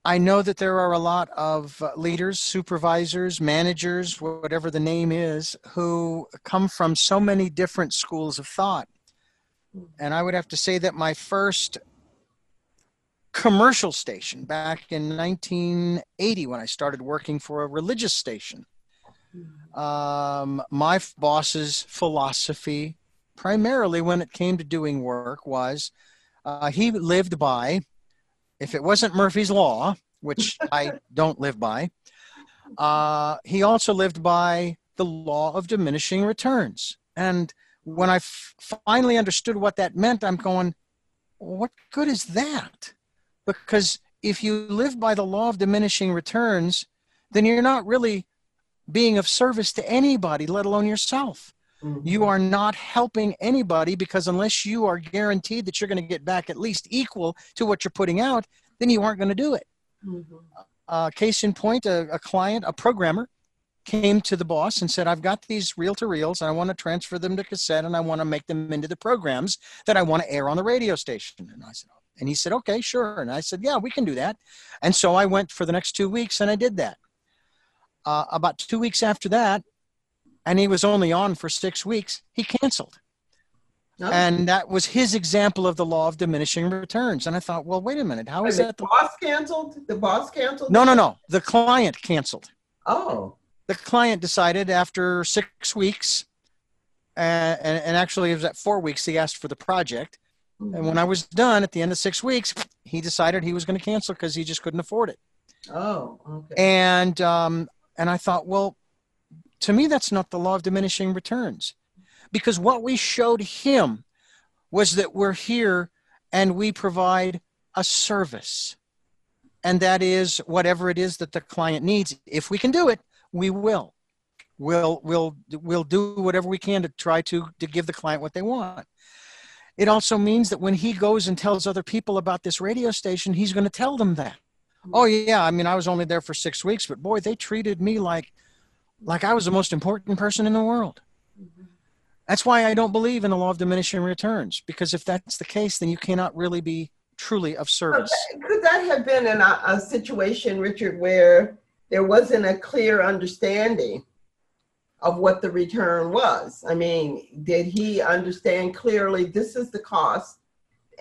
I know that there are a lot of uh, leaders, supervisors, managers, whatever the name is, who come from so many different schools of thought. And I would have to say that my first commercial station back in 1980, when I started working for a religious station, um, my boss's philosophy, primarily when it came to doing work, was uh, he lived by, if it wasn't Murphy's Law, which (laughs) I don't live by, uh, he also lived by the law of diminishing returns. And when I f- finally understood what that meant, I'm going, what good is that? Because if you live by the law of diminishing returns, then you're not really being of service to anybody, let alone yourself. Mm-hmm. You are not helping anybody because unless you are guaranteed that you're going to get back at least equal to what you're putting out, then you aren't going to do it. Mm-hmm. Uh, case in point, a, a, client, a programmer, came to the boss and said, I've got these reel to reels and I want to transfer them to cassette and I want to make them into the programs that I want to air on the radio station. And I said. And he said, okay, sure. And I said, yeah, we can do that. And so I went for the next two weeks and I did that. Uh, about two weeks after that, and he was only on for six weeks, he canceled. Oh. And that was his example of the law of diminishing returns. And I thought, well, wait a minute, how is the that? The boss canceled? The boss canceled? No, no, no. The client canceled. Oh. The client decided after six weeks, uh, and, and actually it was at four weeks, he asked for the project. And when I was done at the end of six weeks, he decided he was going to cancel because he just couldn't afford it. Oh, okay. And um, and I thought, well, to me, that's not the law of diminishing returns. Because what we showed him was that we're here and we provide a service. And that is whatever it is that the client needs. If we can do it, we will. We'll, we'll, we'll do whatever we can to try to, to give the client what they want. It also means that when he goes and tells other people about this radio station, he's going to tell them that. Hmm. Oh yeah, I mean I was only there for 6 weeks, but boy, they treated me like like I was the most important person in the world. Mm-hmm. That's why I don't believe in the law of diminishing returns because if that's the case then you cannot really be truly of service. Could that have been in a, a situation Richard where there wasn't a clear understanding of what the return was? I mean, did he understand clearly this is the cost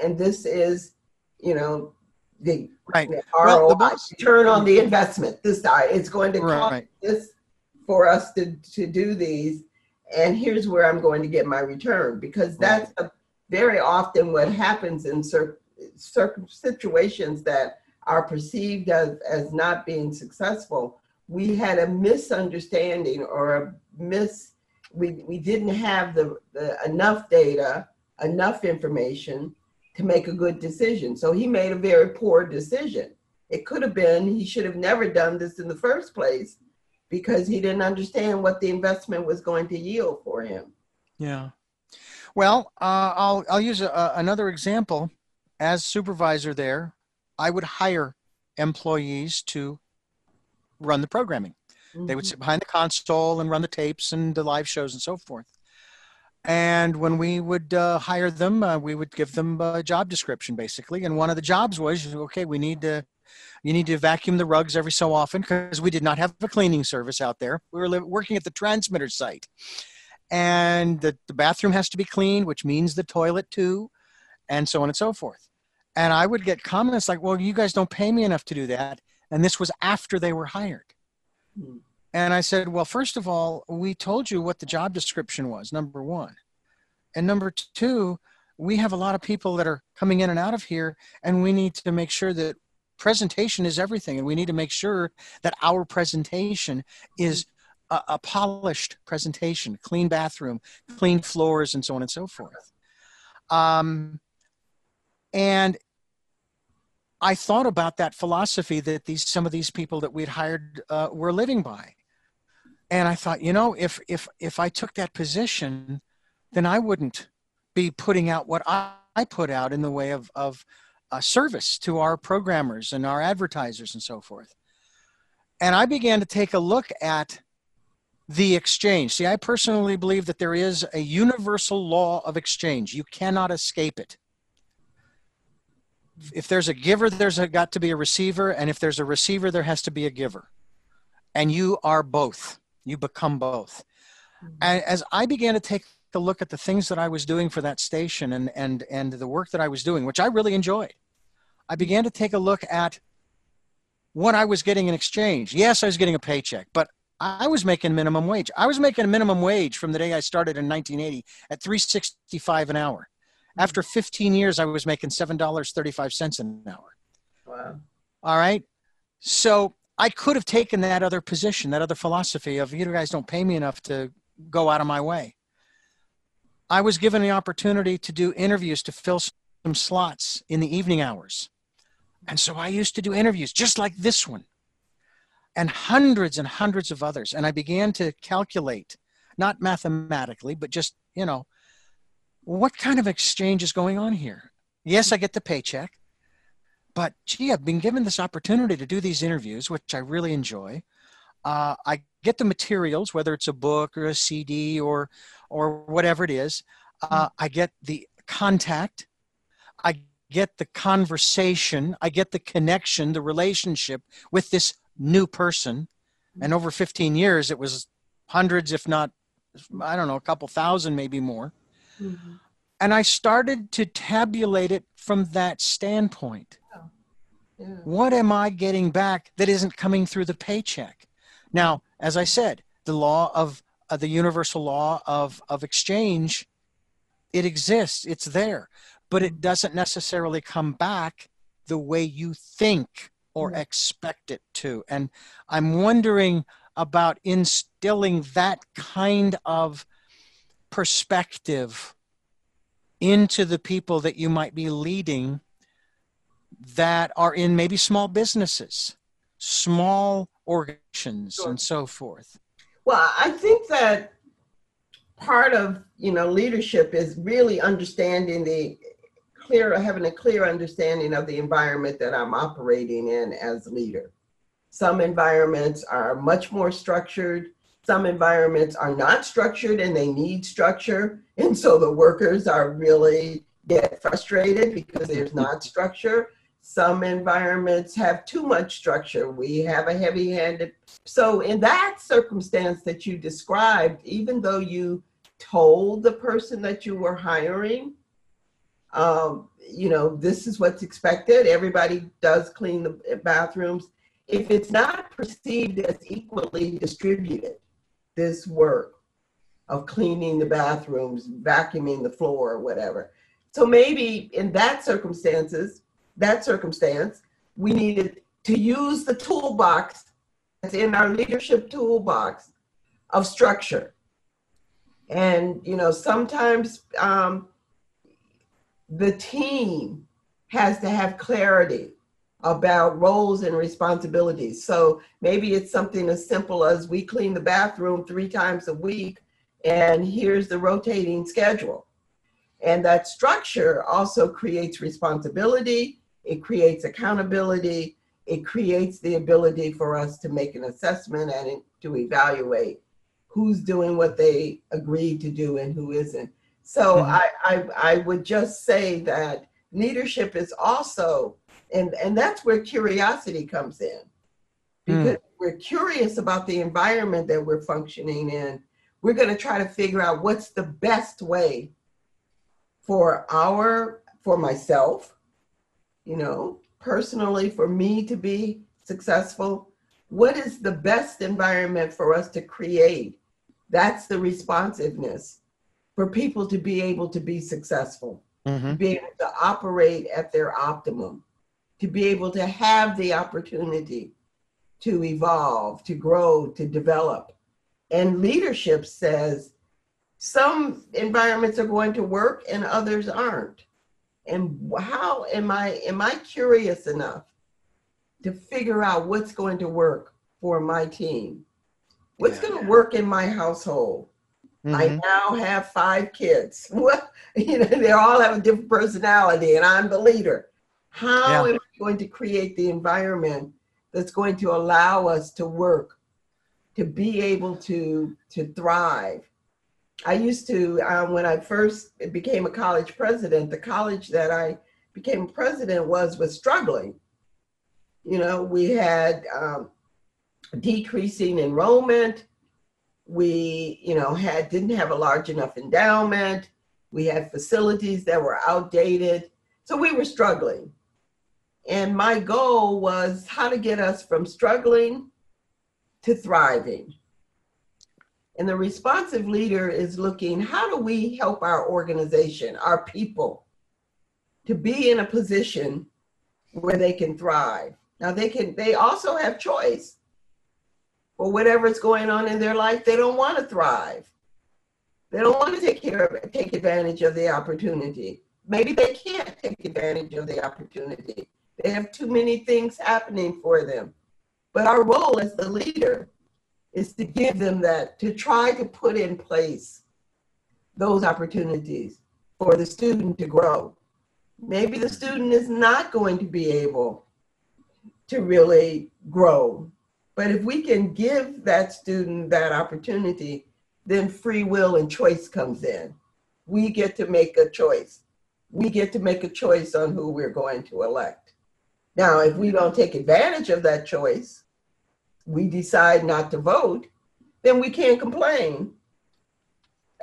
and this is, you know, the, right. the ROI, well, return on the investment. This it's going to cost right. this for us to, to do these, and here's where I'm going to get my return because that's right. a, very often what happens in certain situations that are perceived as, as not being successful. We had a misunderstanding or a miss. We, we didn't have the, the enough data, enough information to make a good decision. So he made a very poor decision. It could have been he should have never done this in the first place because he didn't understand what the investment was going to yield for him. Yeah. Well, uh, I'll I'll use a, another example. As supervisor there, I would hire employees to run the programming. Mm-hmm. They would mm-hmm. sit behind the console and run the tapes and the live shows and so forth. And when we would uh, hire them, uh, we would give them a job description basically. And one of the jobs was okay, we need to, you need to vacuum the rugs every so often because we did not have a cleaning service out there. We were li- working at the transmitter site. And the, the bathroom has to be cleaned, which means the toilet too, and so on and so forth. And I would get comments like, well, you guys don't pay me enough to do that. And this was after they were hired. Hmm. And I said, well, first of all, we told you what the job description was, number one. And number two, we have a lot of people that are coming in and out of here, and we need to make sure that presentation is everything. And we need to make sure that our presentation is a, a polished presentation, clean bathroom, clean floors, and so on and so forth. Um, and I thought about that philosophy that these some of these people that we'd hired uh, were living by and I thought, you know, if if if I took that position, then I wouldn't be putting out what I, I put out in the way of of service to our programmers and our advertisers and so forth. And I began to take a look at the exchange. See, I personally believe that there is a universal law of exchange. You cannot escape it. If there's a giver, there's a, got to be a receiver, and if there's a receiver, there has to be a giver. And you are both you become both. Mm-hmm. And as I began to take a look at the things that I was doing for that station and and and the work that I was doing, which I really enjoyed, I began to take a look at what I was getting in exchange. Yes, I was getting a paycheck, but I was making minimum wage. I was making a minimum wage from the day I started in 1980 at 365 an hour. After 15 years, I was making $7.35 an hour. Wow. All right. So I could have taken that other position, that other philosophy of you guys don't pay me enough to go out of my way. I was given the opportunity to do interviews to fill some slots in the evening hours. And so I used to do interviews just like this one and hundreds and hundreds of others. And I began to calculate, not mathematically, but just, you know, what kind of exchange is going on here? Yes, I get the paycheck, but gee, I've been given this opportunity to do these interviews, which I really enjoy. Uh, I get the materials, whether it's a book or a CD or or whatever it is. Uh, I get the contact. I get the conversation. I get the connection, the relationship with this new person. And over 15 years, it was hundreds, if not, I don't know, a couple thousand, maybe more. Mm-hmm. And I started to tabulate it from that standpoint. Yeah. What am I getting back that isn't coming through the paycheck? Now, as I said, the law of uh, the universal law of, of exchange, it exists, it's there, but it doesn't necessarily come back the way you think or mm-hmm. expect it to. And I'm wondering about instilling that kind of perspective into the people that you might be leading that are in maybe small businesses, small organizations, sure. and so forth. Well, I think that part of you know leadership is really understanding the clear having a clear understanding of the environment that I'm operating in as leader. Some environments are much more structured. Some environments are not structured and they need structure. And so the workers are really get frustrated because there's not structure. Some environments have too much structure. We have a heavy handed. So, in that circumstance that you described, even though you told the person that you were hiring, um, you know, this is what's expected. Everybody does clean the bathrooms. If it's not perceived as equally distributed, this work of cleaning the bathrooms, vacuuming the floor, or whatever. So maybe in that circumstances, that circumstance, we needed to use the toolbox that's in our leadership toolbox of structure. And you know, sometimes um, the team has to have clarity about roles and responsibilities. So maybe it's something as simple as we clean the bathroom three times a week, and here's the rotating schedule. And that structure also creates responsibility, it creates accountability, it creates the ability for us to make an assessment and to evaluate who's doing what they agreed to do and who isn't. So mm-hmm. I, I, I would just say that leadership is also, and, and that's where curiosity comes in. Because mm. we're curious about the environment that we're functioning in. We're going to try to figure out what's the best way for our, for myself, you know, personally, for me to be successful. What is the best environment for us to create? That's the responsiveness for people to be able to be successful, mm-hmm. be able to operate at their optimum, to be able to have the opportunity to evolve, to grow, to develop. And leadership says some environments are going to work and others aren't. And how am I am I curious enough to figure out what's going to work for my team? What's yeah, going to work in my household? Mm-hmm. I now have five kids. (laughs) What you know, they all have a different personality, and I'm the leader. How yeah. am I going to create the environment that's going to allow us to work, to be able to to thrive? I used to um, when I first became a college president. The college that I became president was was struggling. You know, we had um, decreasing enrollment we you know had didn't have a large enough endowment we had facilities that were outdated so we were struggling and my goal was how to get us from struggling to thriving and the responsive leader is looking how do we help our organization our people to be in a position where they can thrive. Now they can they also have choice. For whatever's going on in their life, they don't want to thrive. They don't want to take care of take advantage of the opportunity. Maybe they can't take advantage of the opportunity. They have too many things happening for them. But our role as the leader is to give them that, to try to put in place those opportunities for the student to grow. Maybe the student is not going to be able to really grow. But if we can give that student that opportunity, then free will and choice comes in. We get to make a choice. We get to make a choice on who we're going to elect. Now, if we don't take advantage of that choice, we decide not to vote, then we can't complain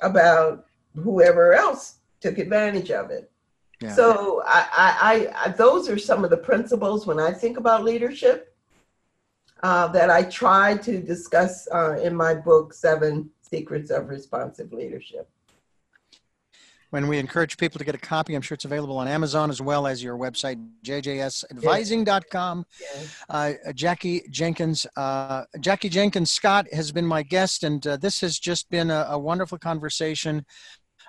about whoever else took advantage of it. Yeah. So I, I, I, those are some of the principles when I think about leadership uh, that I try to discuss uh, in my book, Seven Secrets of Responsive Leadership. When we encourage people to get a copy, I'm sure it's available on Amazon as well as your website, jjsadvising.com. Uh, Jackie Jenkins, uh, Jackie Jenkins Scott has been my guest, and uh, this has just been a, a wonderful conversation.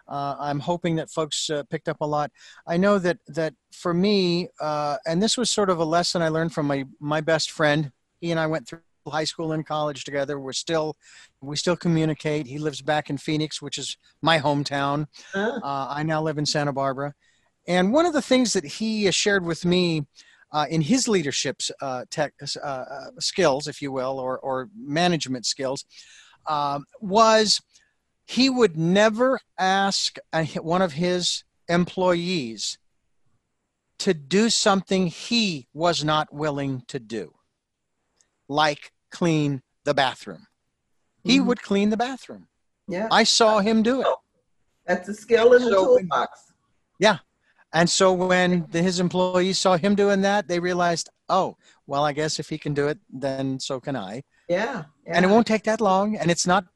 Uh, I'm hoping that folks uh, picked up a lot. I know that that for me, uh, and this was sort of a lesson I learned from my my best friend. He and I went through high school and college together. We're still we still communicate. He lives back in Phoenix, which is my hometown. Uh, I now live in Santa Barbara. And one of the things that he shared with me uh, in his leadership uh, tech, uh, skills, if you will, or, or management skills, um, was he would never ask one of his employees to do something he was not willing to do, like clean the bathroom. Mm-hmm. He would clean the bathroom. Yeah. I saw him do it. That's a skill in the so, toolbox. Yeah. And so when the, his employees saw him doing that, they realized, oh, well, I guess if he can do it, then so can I. Yeah. yeah. And it won't take that long. And it's not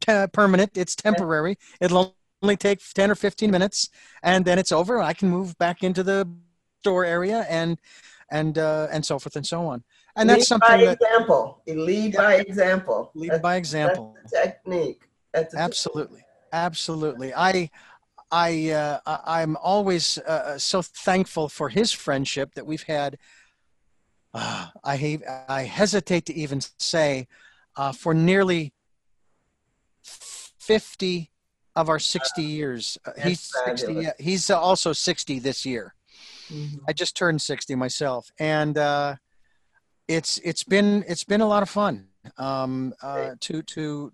te- permanent, it's temporary. It'll only take 10 or 15 minutes and then it's over. I can move back into the store area and and uh, and so forth and so on. And that's lead something by that, example. Lead yeah, by example. Lead that's, by example. Technique. Absolutely, technique. absolutely. I I uh, I'm always uh, so thankful for his friendship that we've had. Uh, I I hesitate to even say uh, for nearly 50 of our 60 years. Uh, he's 60, he's also 60 this year. Mm-hmm. I just turned 60 myself. And uh, it's it's been it's been a lot of fun um, uh, to to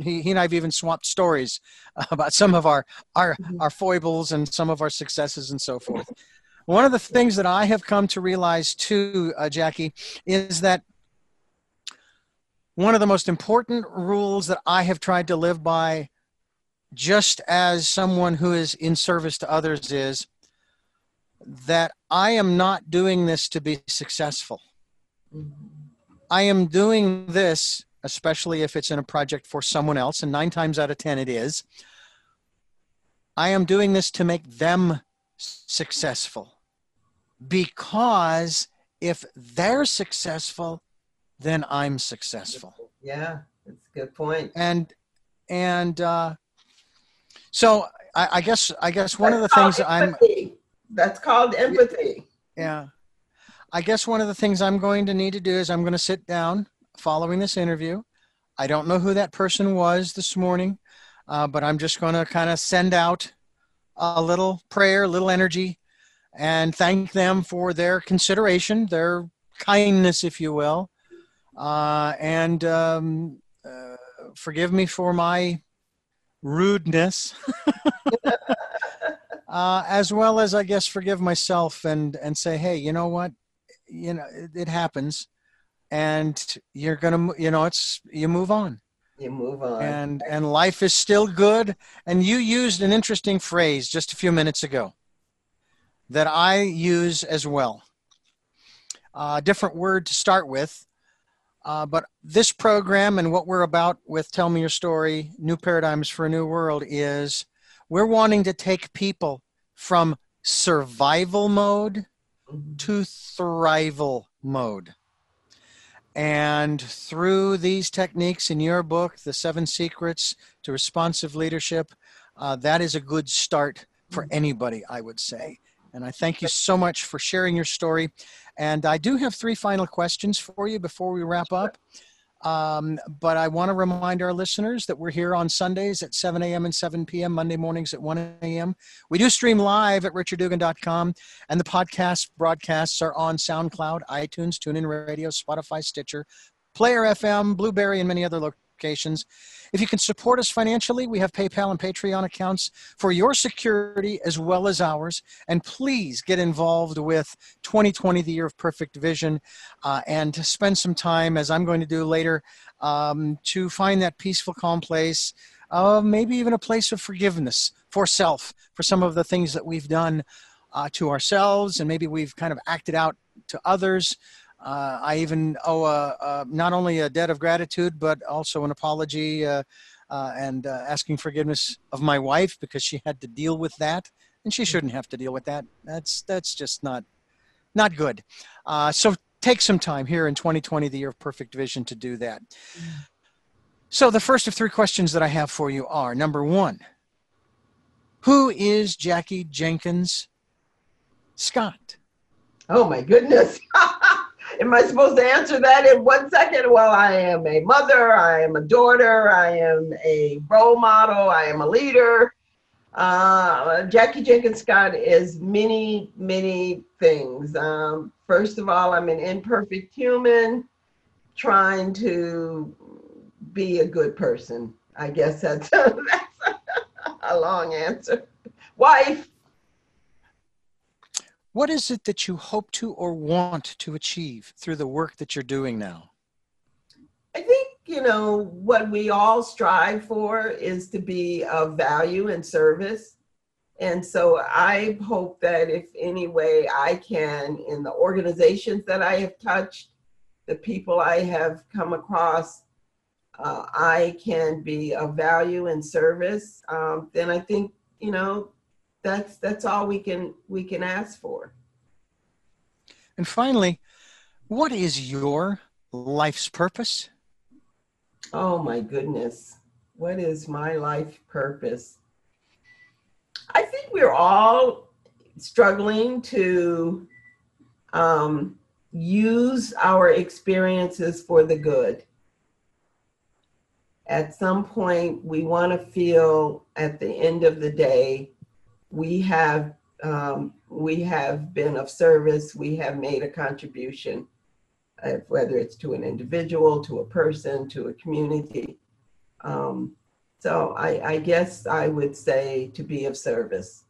he, he and I've even swapped stories about some of our our mm-hmm. our foibles and some of our successes and so forth. One of the things that I have come to realize too, uh, Jackie, is that one of the most important rules that I have tried to live by, just as someone who is in service to others, is that I am not doing this to be successful. I am doing this, especially if it's in a project for someone else, and nine times out of 10 it is. I am doing this to make them successful because if they're successful, then I'm successful. Yeah, that's a good point. And and uh, so I, I guess I guess one that's of the things empathy. I'm that's called empathy. Yeah. I guess one of the things I'm going to need to do is I'm going to sit down following this interview. I don't know who that person was this morning, uh, but I'm just going to kind of send out a little prayer, a little energy, and thank them for their consideration, their kindness, if you will, uh, and um, uh, forgive me for my rudeness, (laughs) uh, as well as I guess forgive myself and and say, hey, you know what, you know, it, it happens, and you're gonna, you know, it's you move on. You move on, and and life is still good. And you used an interesting phrase just a few minutes ago that I use as well. A uh, different word to start with uh, but this program and what we're about with Tell Me Your Story, New Paradigms for a New World, is we're wanting to take people from survival mode to thrival mode. And through these techniques in your book, The Seven Secrets to Responsive Leadership, uh, that is a good start for anybody, I would say. And I thank you so much for sharing your story. And I do have three final questions for you before we wrap up. Um, but I want to remind our listeners that we're here on Sundays at 7 a.m. and 7 p.m., Monday mornings at 1 a.m. We do stream live at richarddugan.com, and the podcast broadcasts are on SoundCloud, iTunes, TuneIn Radio, Spotify, Stitcher, Player FM, Blubrry, and many other locations. If you can support us financially, we have PayPal and Patreon accounts for your security as well as ours. And please get involved with 2020, the year of perfect vision, uh, and to spend some time, as I'm going to do later, um, to find that peaceful, calm place. Uh, maybe even a place of forgiveness for self for some of the things that we've done uh, to ourselves and maybe we've kind of acted out to others. Uh, I even owe a, a, not only a debt of gratitude, but also an apology uh, uh, and uh, asking forgiveness of my wife because she had to deal with that, and she shouldn't have to deal with that. That's that's just not not good. Uh, so take some time here in 2020, the year of perfect vision, to do that. So the first of three questions that I have for you are: number one, who is Jackie Jenkins Scott? Oh my goodness. (laughs) am I supposed to answer that in one second? Well, I am a mother, I am a daughter, I am a role model, I am a leader. Uh, Jackie Jenkins Scott is many, many things. Um, first of all, I'm an imperfect human trying to be a good person. I guess that's, (laughs) that's a long answer. Wife, what is it that you hope to or want to achieve through the work that you're doing now? I think, you know, what we all strive for is to be of value and service. And so I hope that if any way I can, in the organizations that I have touched, the people I have come across, uh, I can be of value and service. Um, then I think, you know, that's that's all we can we can ask for. And finally what is your life's purpose? Oh my goodness. What is my life purpose? I think we're all struggling to um, use our experiences for the good. At some point we want to feel at the end of the day we have um, we have been of service. We have made a contribution, uh, whether it's to an individual, to a person, to a community. Um, so I, I guess I would say to be of service.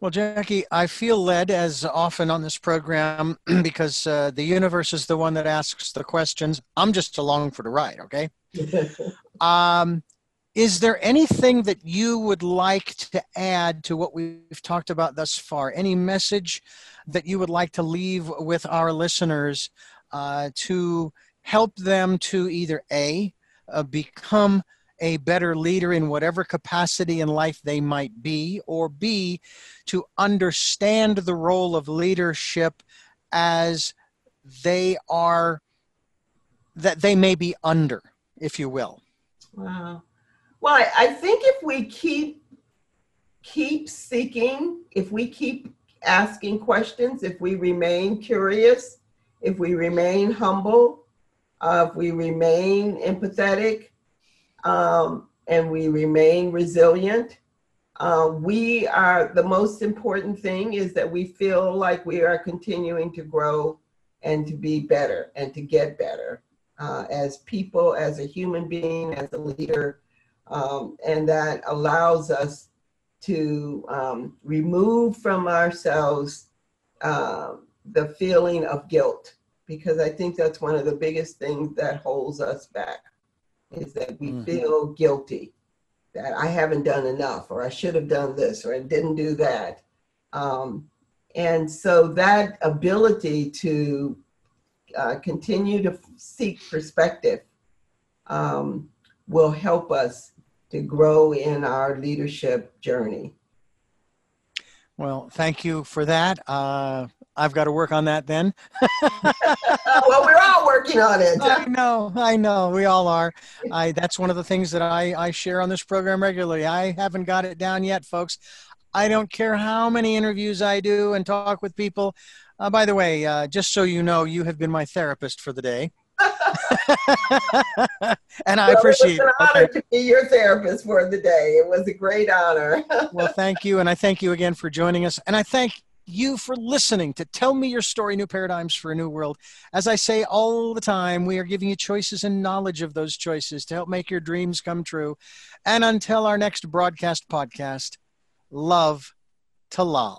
Well, Jackie, I feel led as often on this program (clears throat) because uh, the universe is the one that asks the questions. I'm just along for the ride, okay? (laughs) um, is there anything that you would like to add to what we've talked about thus far? Any message that you would like to leave with our listeners uh, to help them to either A, uh, become a better leader in whatever capacity in life they might be, or B, to understand the role of leadership as they are, that they may be under, if you will? Wow. Well, I, think if we keep keep seeking, if we keep asking questions, if we remain curious, if we remain humble, uh, if we remain empathetic, um, and we remain resilient, uh, we are the most important thing is that we feel like we are continuing to grow and to be better and to get better uh, as people, as a human being, as a leader, um, and that allows us to um, remove from ourselves uh, the feeling of guilt because i think that's one of the biggest things that holds us back is that we mm-hmm. feel guilty that i haven't done enough or i should have done this or i didn't do that um, and so that ability to uh, continue to seek perspective um, will help us to grow in our leadership journey. Well, thank you for that. Uh, I've got to work on that then. (laughs) well, we're all working on it. I know, I know, we all are. I that's one of the things that I, I share on this program regularly. I haven't got it down yet, folks. I don't care how many interviews I do and talk with people. Uh, by the way, uh, just so you know, you have been my therapist for the day. (laughs) and I Well, appreciate it. was an honor to be your therapist for the day. It was a great honor. (laughs) Well, thank you. And I thank you again for joining us. And I thank you for listening to Tell Me Your Story New Paradigms for a New World. As I say all the time, we are giving you choices and knowledge of those choices to help make your dreams come true. And until our next broadcast podcast, love to lol.